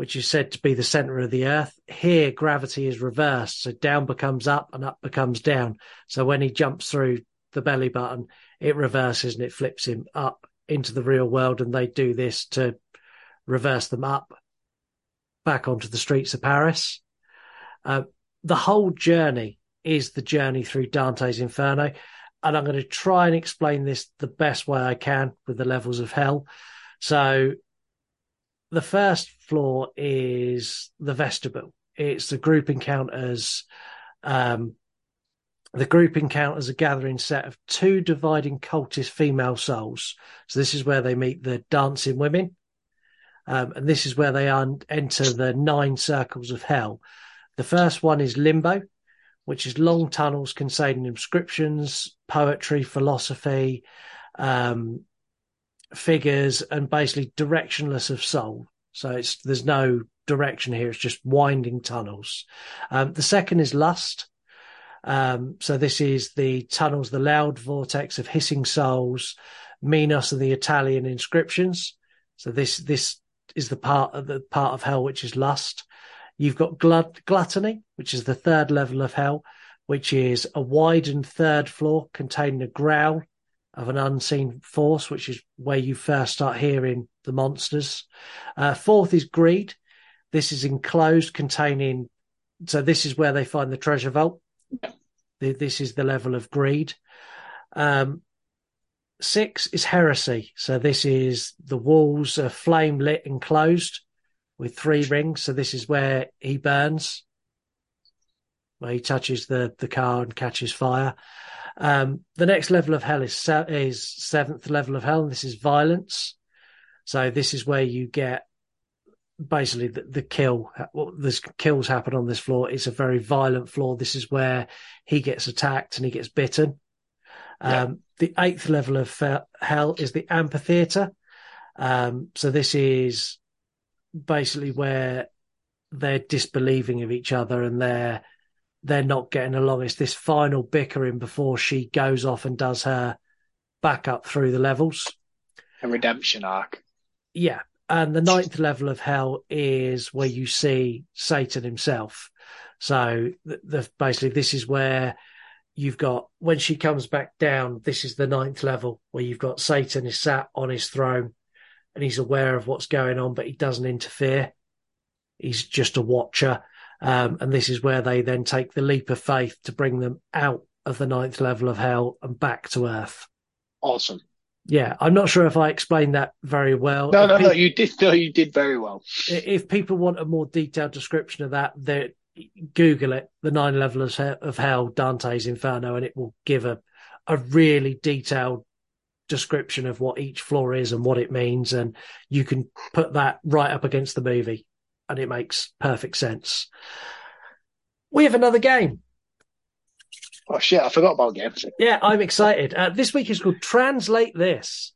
which is said to be the center of the earth. Here, gravity is reversed. So down becomes up and up becomes down. So when he jumps through the belly button, it reverses and it flips him up into the real world. And they do this to reverse them up back onto the streets of Paris. Uh, the whole journey is the journey through Dante's Inferno. And I'm going to try and explain this the best way I can with the levels of hell. So the first floor is the vestibule. It's the group encounters. Um, the group encounters a gathering set of two dividing cultist female souls. So this is where they meet the dancing women. Um, and this is where they un- enter the nine circles of hell. The first one is limbo, which is long tunnels containing inscriptions, poetry, philosophy, um, figures and basically directionless of soul. So it's there's no direction here. It's just winding tunnels. Um, the second is lust. Um, so this is the tunnels, the loud vortex of hissing souls, Minos and the Italian inscriptions. So this this is the part of the part of hell which is lust. You've got glut- gluttony, which is the third level of hell, which is a widened third floor containing a growl of an unseen force, which is where you first start hearing the monsters. Uh, fourth is greed. This is enclosed, containing. So this is where they find the treasure vault. This is the level of greed. Um, six is heresy. So this is the walls are flame lit and closed with three rings. So this is where he burns, where he touches the the car and catches fire. Um, the next level of hell is se- is seventh level of hell, and this is violence. So this is where you get basically the, the kill. Well, there's kills happen on this floor. It's a very violent floor. This is where he gets attacked and he gets bitten. Yeah. Um, the eighth level of fe- hell is the amphitheater. Um, so this is basically where they're disbelieving of each other and they're they're not getting along. It's this final bickering before she goes off and does her back up through the levels. A redemption arc. Yeah. And the ninth level of hell is where you see Satan himself. So the, the, basically, this is where you've got when she comes back down. This is the ninth level where you've got Satan is sat on his throne and he's aware of what's going on, but he doesn't interfere. he's just a watcher. Um, and this is where they then take the leap of faith to bring them out of the ninth level of hell and back to Earth. Awesome. Yeah, I'm not sure if I explained that very well. No, If no, no. You did. No, you did very well. if people want a more detailed description of that, they Google it, the nine levels of hell, Dante's Inferno, and it will give a a really detailed description of what each floor is and what it means, and you can put that right up against the movie, and it makes perfect sense. We have another game. Oh shit! I forgot about games. Yeah, I'm excited. Uh, this week is called Translate This.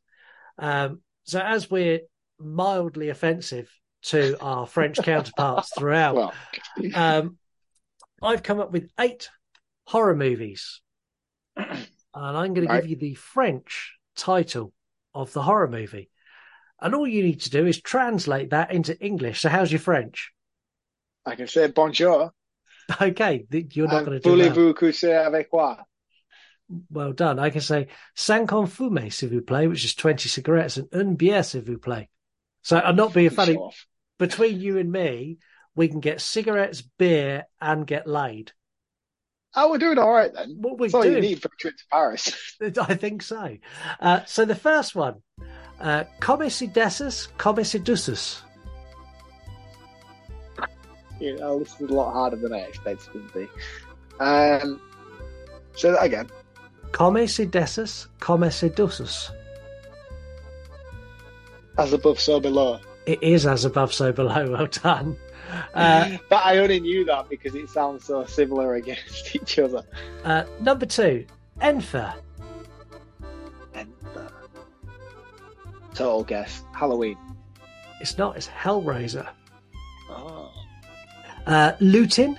Um, so as we're mildly offensive to our French counterparts throughout, Well, um, I've come up with eight horror movies, and I'm going to give you the French title of the horror movie. And all you need to do is translate that into English. So, how's your French? I can say bonjour. Okay, you're not going to do that. Voulez-vous avec moi? Well done. I can say cinquante fumées, s'il vous plaît, which is 20 cigarettes, and un bière, s'il vous plaît. So I'm not being funny. Between you and me, we can get cigarettes, beer, and get laid. Oh, we're doing all right then. What That's all you need for a trip to Paris. I think so. Uh, so the first one, uh, Come si desus, come si dusus. You know, this is a lot harder than I expected it to be. Um, say that again. Come si desus, come si dusus. As above, so below. It is as above, so below. Well done. Uh, but I only knew that because it sounds so similar against each other. uh, number two, Enfer. Enfer. Total guess. Halloween. It's not, it's Hellraiser. Oh, Uh, Lutin.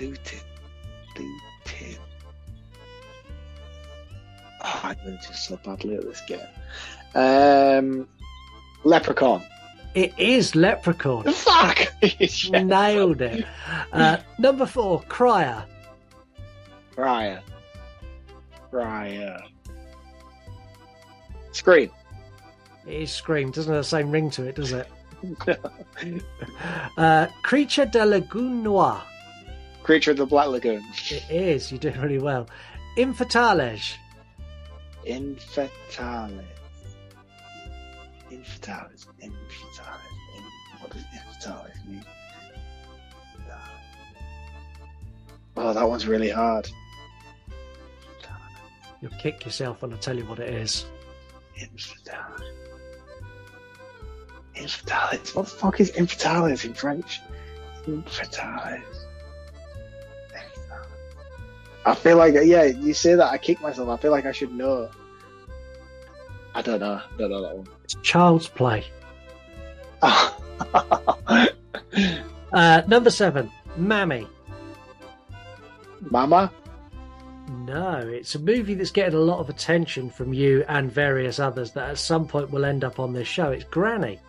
Luton. Luton. Oh, I'm going to do so badly at this game. Um, Leprechaun. It is Leprechaun. Fuck! Nailed it. Uh, number four, Crier. Raya. Raya. Scream. It is Scream. Doesn't have the same ring to it, does it? Uh, Creature de Lagoon Noir. Creature of the Black Lagoon. It is. You're doing really well. Infantales. Infetalis. Infetalis. Infetalis. In, what does infetalis mean? Oh, that one's really hard. You'll kick yourself when I tell you what it is. Infetalis. Infetalis. What the fuck is infetalis in French? Infetalis. I feel like, yeah, you say that, I kick myself. I feel like I should know. I don't know. I don't know that one. It's Child's Play. Uh, number seven, Mammy. Mama? No, it's a movie that's getting a lot of attention from you and various others that at some point will end up on this show. It's Granny.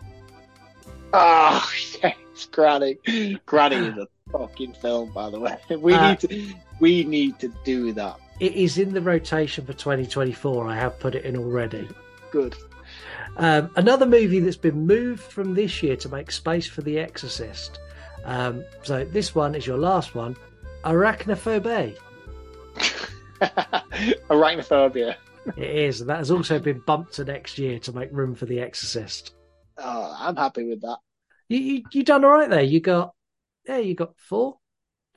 Oh, yes, Granny. Granny is a fucking film, by the way. We Uh, need to, we need to do that. It is in the rotation for 2024. I have put it in already. Good. Um, another movie that's been moved from this year to make space for The Exorcist. Um, so this one is your last one, Arachnophobia. Arachnophobia. It is, and that has also been bumped to next year to make room for The Exorcist. Oh, I'm happy with that. You you, you done all right there. You got yeah, you got four,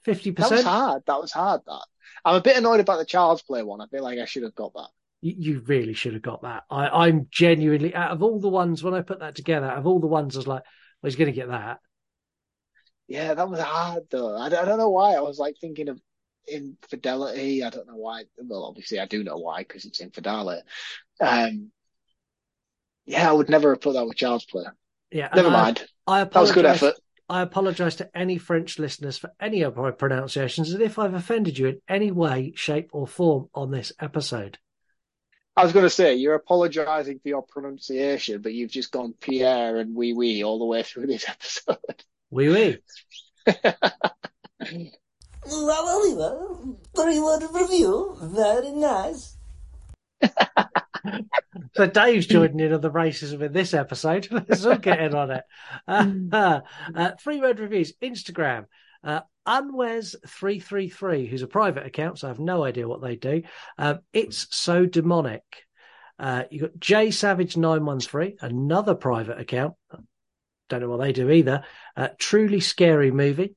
fifty That was hard. That was hard. That I'm a bit annoyed about the Child's Play one. I feel like I should have got that. You, you really should have got that. I, I'm genuinely out of all the ones when I put that together. Out of all the ones, I was like, well, he's going to get that. Yeah, that was hard though. I, don't- I don't know why. I was like thinking of infidelity. I don't know why. Well, obviously I do know why because it's infidelity. Um, yeah, I would never have put that with Child's Play. Yeah, Never I- mind. I That was good apologize. effort. I apologise to any French listeners for any of my pronunciations, and if I've offended you in any way, shape, or form on this episode. I was going to say you're apologising for your pronunciation, but you've just gone Pierre and wee wee all the way through this episode. Oui, oui. Very wonderful view. Very nice. So Dave's joining in on the racism in this episode. Let's all get in on it. Uh, uh, three word reviews. Instagram. Uh, Unwes333, who's a private account, so I have no idea what they do. Um, it's so demonic. Uh, you got J Savage 913, another private account. Don't know what they do either. Uh, truly scary movie.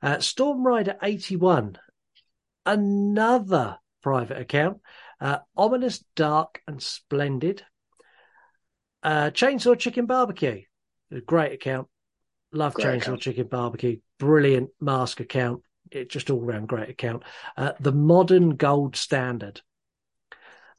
Uh, Storm Rider 81, another private account. Uh, ominous, dark, and splendid. Uh, Chainsaw Chicken Barbecue, great account. Love great Chainsaw account. Chicken Barbecue. Brilliant mask account. It just all round great account. Uh, the modern gold standard.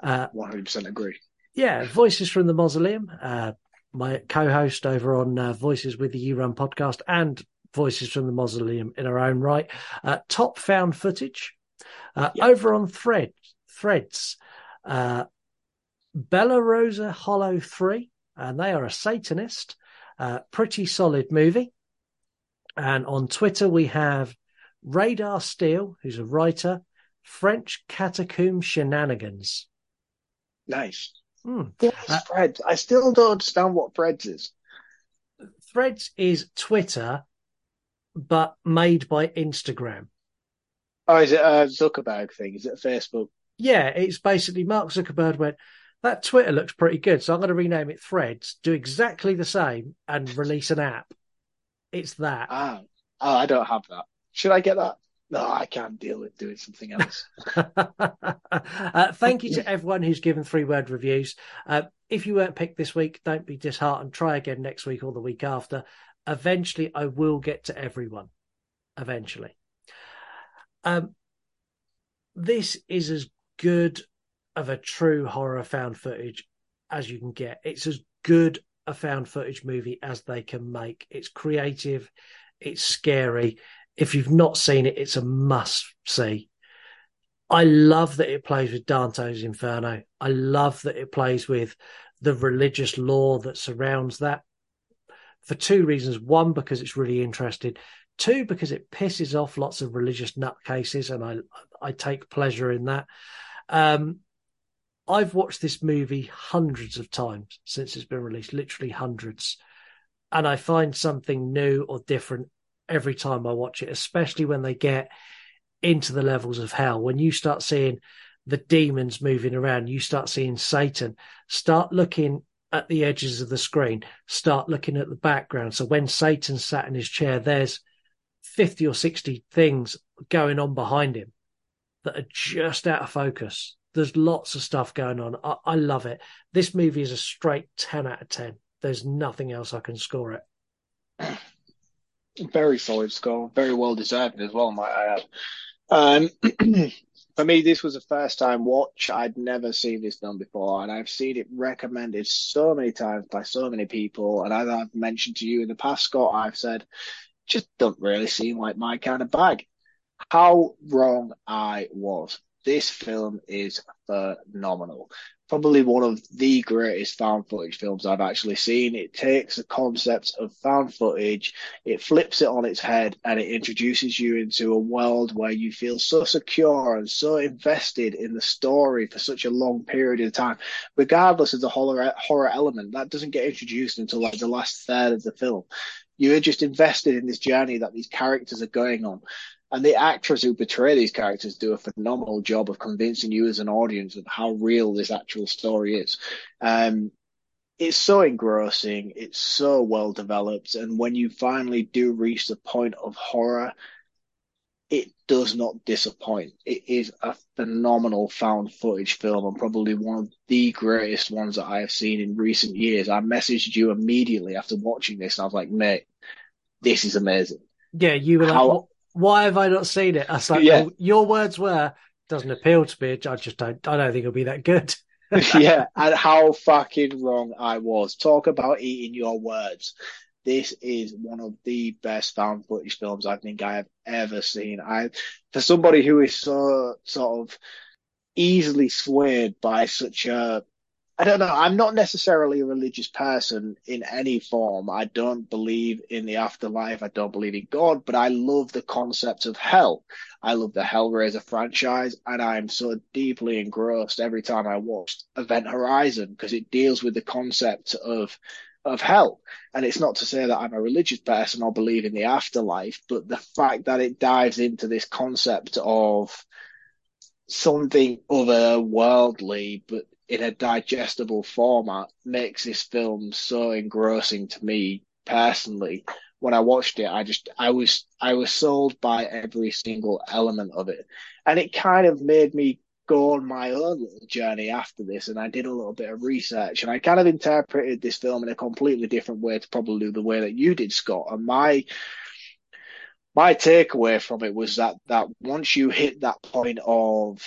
Uh, 100% agree. Yeah, Voices from the Mausoleum. Uh, my co-host over on uh, Voices with the You Run podcast and Voices from the Mausoleum in her own right. Uh, top found footage. Uh, yep. Over on Thread, Threads, uh, Bella Rosa Hollow 3, and they are a Satanist. Uh, pretty solid movie. And on Twitter, we have Radar Steel, who's a writer, French Catacomb Shenanigans. Nice. Mm. Uh, Threads. I still don't understand what Threads is. Threads is Twitter, but made by Instagram. Oh, is it a Zuckerberg thing? Is it Facebook? Yeah, it's basically Mark Zuckerberg went, that Twitter looks pretty good, so I'm going to rename it Threads, do exactly the same, and release an app. It's that. Ah, oh, I don't have that. Should I get that? No, I can't deal with doing something else. uh, thank you to everyone who's given three word reviews. Uh, if you weren't picked this week, don't be disheartened. Try again next week or the week after. Eventually, I will get to everyone. Eventually. Um, this is as good of a true horror found footage as you can get. It's as good a found footage movie as they can make. It's creative, it's scary, if you've not seen it, it's a must see. I love that it plays with Dante's Inferno. I love that it plays with the religious law that surrounds that for two reasons. One, because it's really interesting. Two, because it pisses off lots of religious nutcases, and I I take pleasure in that. Um, I've watched this movie hundreds of times since it's been released, literally hundreds, and I find something new or different every time I watch it, especially when they get into the levels of hell. When you start seeing the demons moving around, you start seeing Satan. Start looking at the edges of the screen, start looking at the background. So when Satan sat in his chair, there's 50 or 60 things going on behind him that are just out of focus. There's lots of stuff going on. I, I love it. This movie is a straight 10 out of 10. There's nothing else I can score it. Very solid score, very well deserved as well, might I add. Um, for me, this was a first time watch. I'd never seen this film before, and I've seen it recommended so many times by so many people. And as I've mentioned to you in the past, Scott, I've said, just don't really seem like my kind of bag. How wrong I was. This film is phenomenal probably one of the greatest found footage films I've actually seen. It takes the concept of found footage, it flips it on its head, and it introduces you into a world where you feel so secure and so invested in the story for such a long period of time, regardless of the horror, horror element. That doesn't get introduced until like the last third of the film. You're just invested in this journey that these characters are going on. And the actors who portray these characters do a phenomenal job of convincing you as an audience of how real this actual story is. Um, it's so engrossing. It's so well developed. And when you finally do reach the point of horror, it does not disappoint. It is a phenomenal found footage film and probably one of the greatest ones that I have seen in recent years. I messaged you immediately after watching this and I was like, mate, this is amazing. Yeah, you were like, why have I not seen it? I was like, yeah. well, your words were, doesn't appeal to me. I just don't, I don't think it'll be that good. yeah, and how fucking wrong I was. Talk about eating your words. This is one of the best found footage films I think I have ever seen. I, for somebody who is so sort of easily swayed by such a I don't know. I'm not necessarily a religious person in any form. I don't believe in the afterlife. I don't believe in God, but I love the concept of hell. I love the Hellraiser franchise, and I'm so deeply engrossed every time I watch Event Horizon because it deals with the concept of of hell. And it's not to say that I'm a religious person or believe in the afterlife, but the fact that it dives into this concept of something otherworldly, but in a digestible format makes this film so engrossing to me personally. When I watched it, I just I was I was sold by every single element of it, and it kind of made me go on my own little journey after this. And I did a little bit of research, and I kind of interpreted this film in a completely different way to probably the way that you did, Scott. And my my takeaway from it was that that once you hit that point of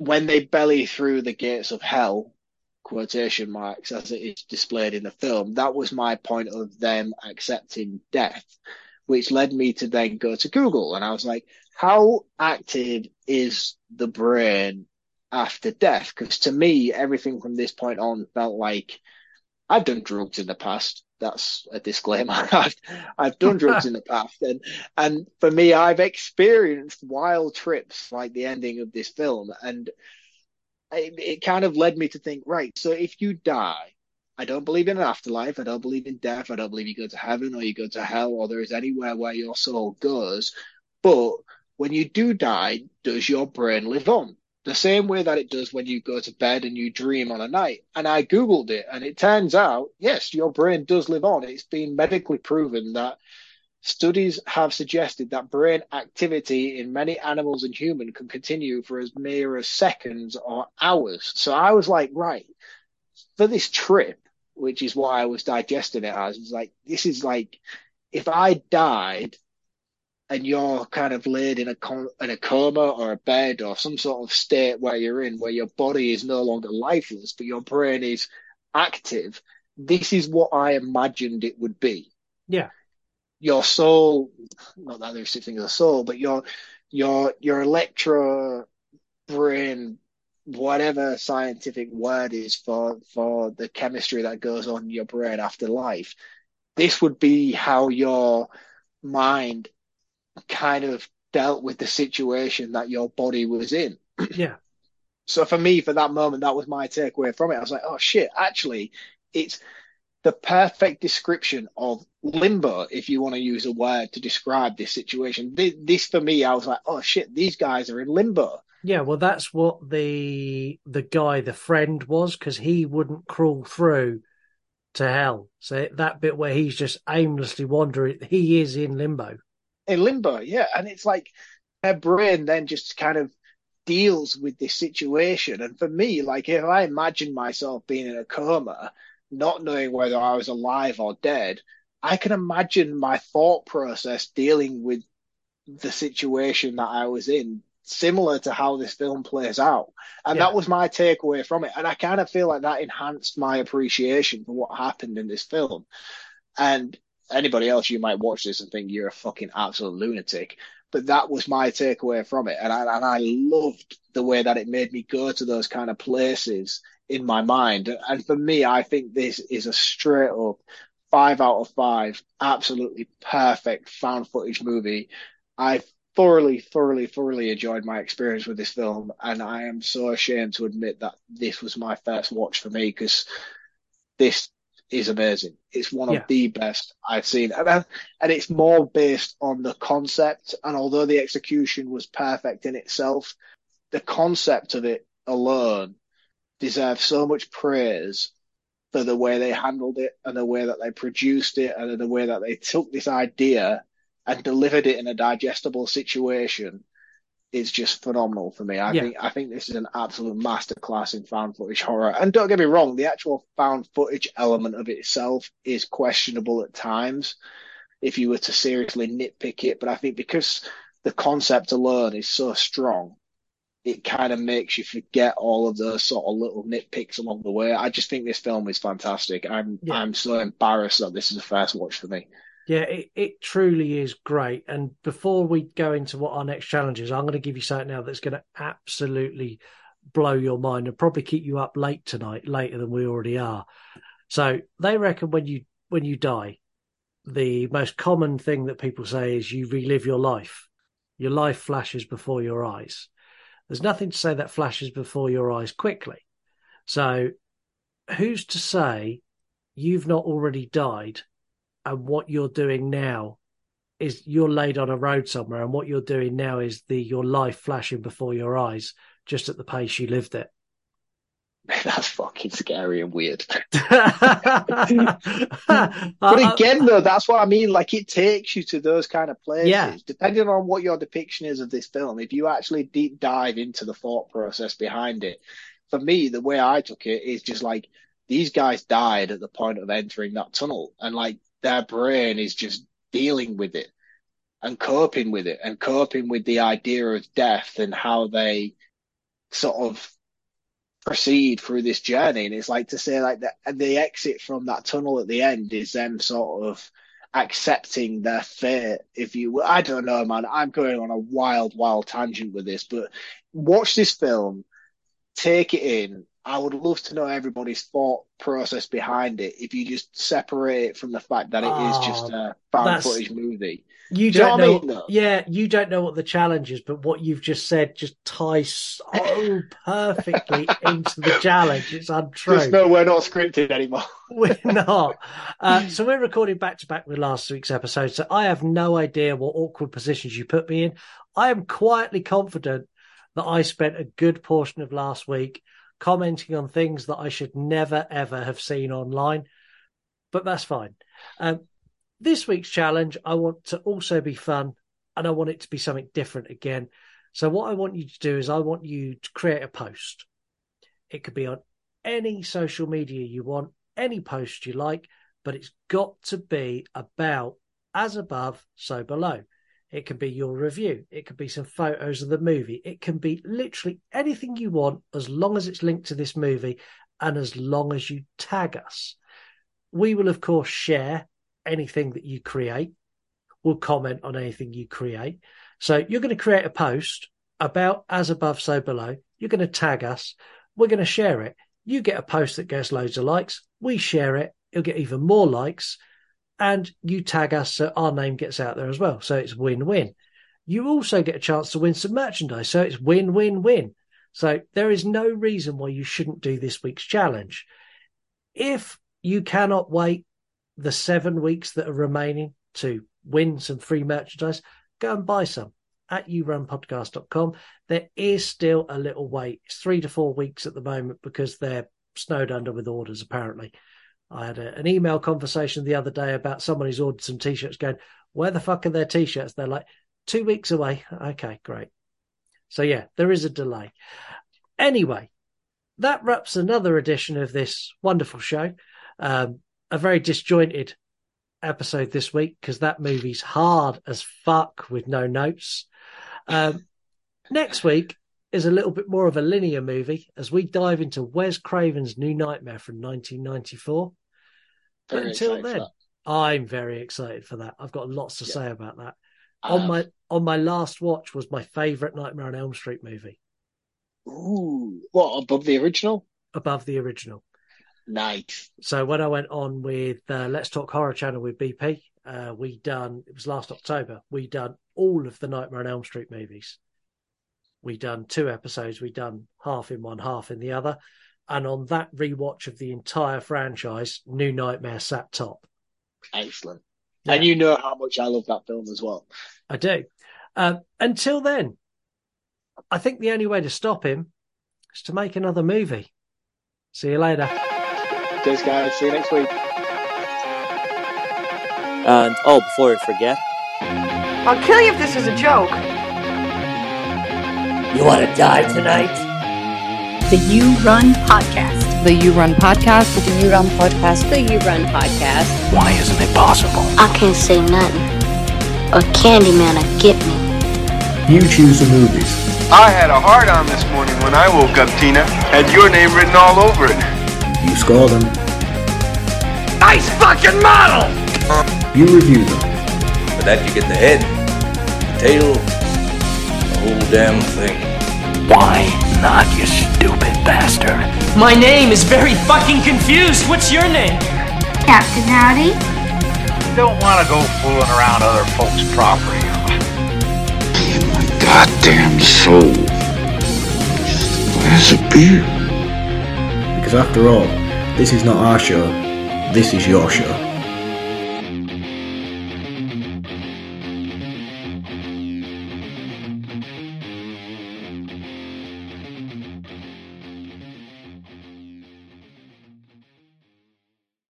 when they belly through the gates of hell, quotation marks, as it is displayed in the film, that was my point of them accepting death, which led me to then go to Google. And I was like, how active is the brain after death? Because to me, everything from this point on felt like I've done drugs in the past that's a disclaimer. I've, I've done drugs in the past, and and for me, I've experienced wild trips like the ending of this film, and it, it kind of led me to think, right, so if you die, I don't believe in an afterlife, I don't believe in death, I don't believe you go to heaven or you go to hell or there is anywhere where your soul goes, but when you do die, does your brain live on? The same way that it does when you go to bed and you dream on a night. And I Googled it, and it turns out, yes, your brain does live on. It's been medically proven that studies have suggested that brain activity in many animals and human can continue for as mere as seconds or hours. So I was like, right, for this trip, which is why I was digesting it as, was like, this is like, if I died and you're kind of laid in a com- in a coma or a bed or some sort of state where you're in where your body is no longer lifeless but your brain is active this is what i imagined it would be. Yeah. Your soul not that there's such thing as a soul but your your your electro brain whatever scientific word is for for the chemistry that goes on in your brain after life this would be how your mind kind of dealt with the situation that your body was in. Yeah. So for me, for that moment, that was my takeaway from it. I was like, oh shit, actually, it's the perfect description of limbo, if you want to use a word to describe this situation. This, this for me, I was like, oh shit, these guys are in limbo. Yeah, well, that's what the the guy, the friend, was because he wouldn't crawl through to hell. So that bit where he's just aimlessly wandering, he is in limbo in limbo, yeah. And it's like her brain then just kind of deals with this situation. And for me, like if I imagine myself being in a coma, not knowing whether I was alive or dead, I can imagine my thought process dealing with the situation that I was in, similar to how this film plays out. And yeah. that was my takeaway from it. And I kind of feel like that enhanced my appreciation for what happened in this film. And anybody else, you might watch this and think you're a fucking absolute lunatic. But that was my takeaway from it, and I and I loved the way that it made me go to those kind of places in my mind. And for me, I think this is a straight up five out of five, absolutely perfect found footage movie. I thoroughly, thoroughly, thoroughly enjoyed my experience with this film, and I am so ashamed to admit that this was my first watch for me because this is amazing. It's one of yeah. the best I've seen, and, and it's more based on the concept. And although the execution was perfect in itself, the concept of it alone deserves so much praise for the way they handled it and the way that they produced it and the way that they took this idea and delivered it in a digestible situation is just phenomenal for me. I yeah. think I think this is an absolute masterclass in found footage horror. And don't get me wrong, the actual found footage element of itself is questionable at times if you were to seriously nitpick it. But I think because the concept alone is so strong, it kind of makes you forget all of those sort of little nitpicks along the way. I just think this film is fantastic. I'm yeah. I'm so embarrassed that this is the first watch for me. Yeah, it, it truly is great. And before we go into what our next challenge is, I'm going to give you something now that's going to absolutely blow your mind and probably keep you up late tonight, later than we already are. So they reckon when you when you die, the most common thing that people say is you relive your life. Your life flashes before your eyes. There's nothing to say that flashes before your eyes quickly. So who's to say you've not already died and what you're doing now is you're laid on a road somewhere and what you're doing now is the your life flashing before your eyes just at the pace you lived it That's fucking scary and weird. but again, though, that's what I mean. Like, it takes you to those kind of places. Yeah. Depending on what your depiction is of this film, if you actually deep dive into the thought process behind it, for me, the way I took it is just like these guys died at the point of entering that tunnel, and like their brain is just dealing with it and coping with it and coping with the idea of death and how they sort of proceed through this journey. And it's like to say like that the exit from that tunnel at the end is them sort of accepting their fate. If you, I don't know, man, I'm going on a wild, wild tangent with this, but watch this film, take it in. I would love to know everybody's thought process behind it. If you just separate it from the fact that it is just a found footage movie. you Do you know I know, mean, yeah you don't know what the challenge is but what you've just said just ties so perfectly into the challenge it's untrue Just know we're not scripted anymore. We're not. Uh, so we're recording back to back with last week's episode. So I have no idea what awkward positions you put me in. I am quietly confident that I spent a good portion of last week commenting on things that I should never ever have seen online, but that's fine. Um, this week's challenge, I want to also be fun and I want it to be something different again. So what I want you to do is I want you to create a post. It could be on any social media you want, any post you like, but it's got to be about as above, so below. It can be your review. It could be some photos of the movie. It can be literally anything you want as long as it's linked to this movie and as long as you tag us. We will, of course, share anything that you create. We'll comment on anything you create. So you're going to create a post about as above, so below. You're going to tag us. We're going to share it. You get a post that gets loads of likes. We share it. You'll get even more likes. And you tag us so our name gets out there as well. So it's win win. You also get a chance to win some merchandise. So it's win win win. So there is no reason why you shouldn't do this week's challenge. If you cannot wait the seven weeks that are remaining to win some free merchandise, go and buy some at yourunpodcast.com. There is still a little wait. It's three to four weeks at the moment because they're snowed under with orders, apparently. I had a, an email conversation the other day about someone who's ordered some t-shirts going, where the fuck are their t-shirts? They're like, two weeks away. Okay, great. So yeah, there is a delay. Anyway, that wraps another edition of this wonderful show. Um, a very disjointed episode this week because that movie's hard as fuck with no notes. Um, next week is a little bit more of a linear movie as we dive into Wes Craven's New Nightmare from 1994. Very until then. I'm very excited for that. I've got lots to Yeah. say about that. On my on my last watch was my favourite Nightmare on Elm Street movie Ooh, what above the original? above the original. Nice. So when I went on with uh, Let's Talk Horror Channel with BP, uh, we done it was last October. We done all of the Nightmare on Elm Street movies. We done two episodes. We done half in one, half in the other, and on that rewatch of the entire franchise, New Nightmare sat top. Excellent. Yeah. And you know how much I love that film as well. I do. Um, until then, I think the only way to stop him is to make another movie. See you later. Cheers, guys. See you next week. And oh, before I forget, I'll kill you if this is a joke. You want to die tonight? The You Run Podcast. The You Run Podcast. The You Run Podcast. The You Run Podcast. Why isn't it possible? I can't say nothing. Or Candyman will get me. You choose the movies. I had a heart on this morning when I woke up, Tina. Had your name written all over it. You score them. Nice fucking model! You review them. For that, you get the head, the tail, the whole damn thing. Why not, you stupid bastard. My name is very fucking confused. What's your name? Captain Howdy. Don't want to go fooling around other folks' property. In my goddamn soul. Just a beer. Because after all, this is not our show, this is your show.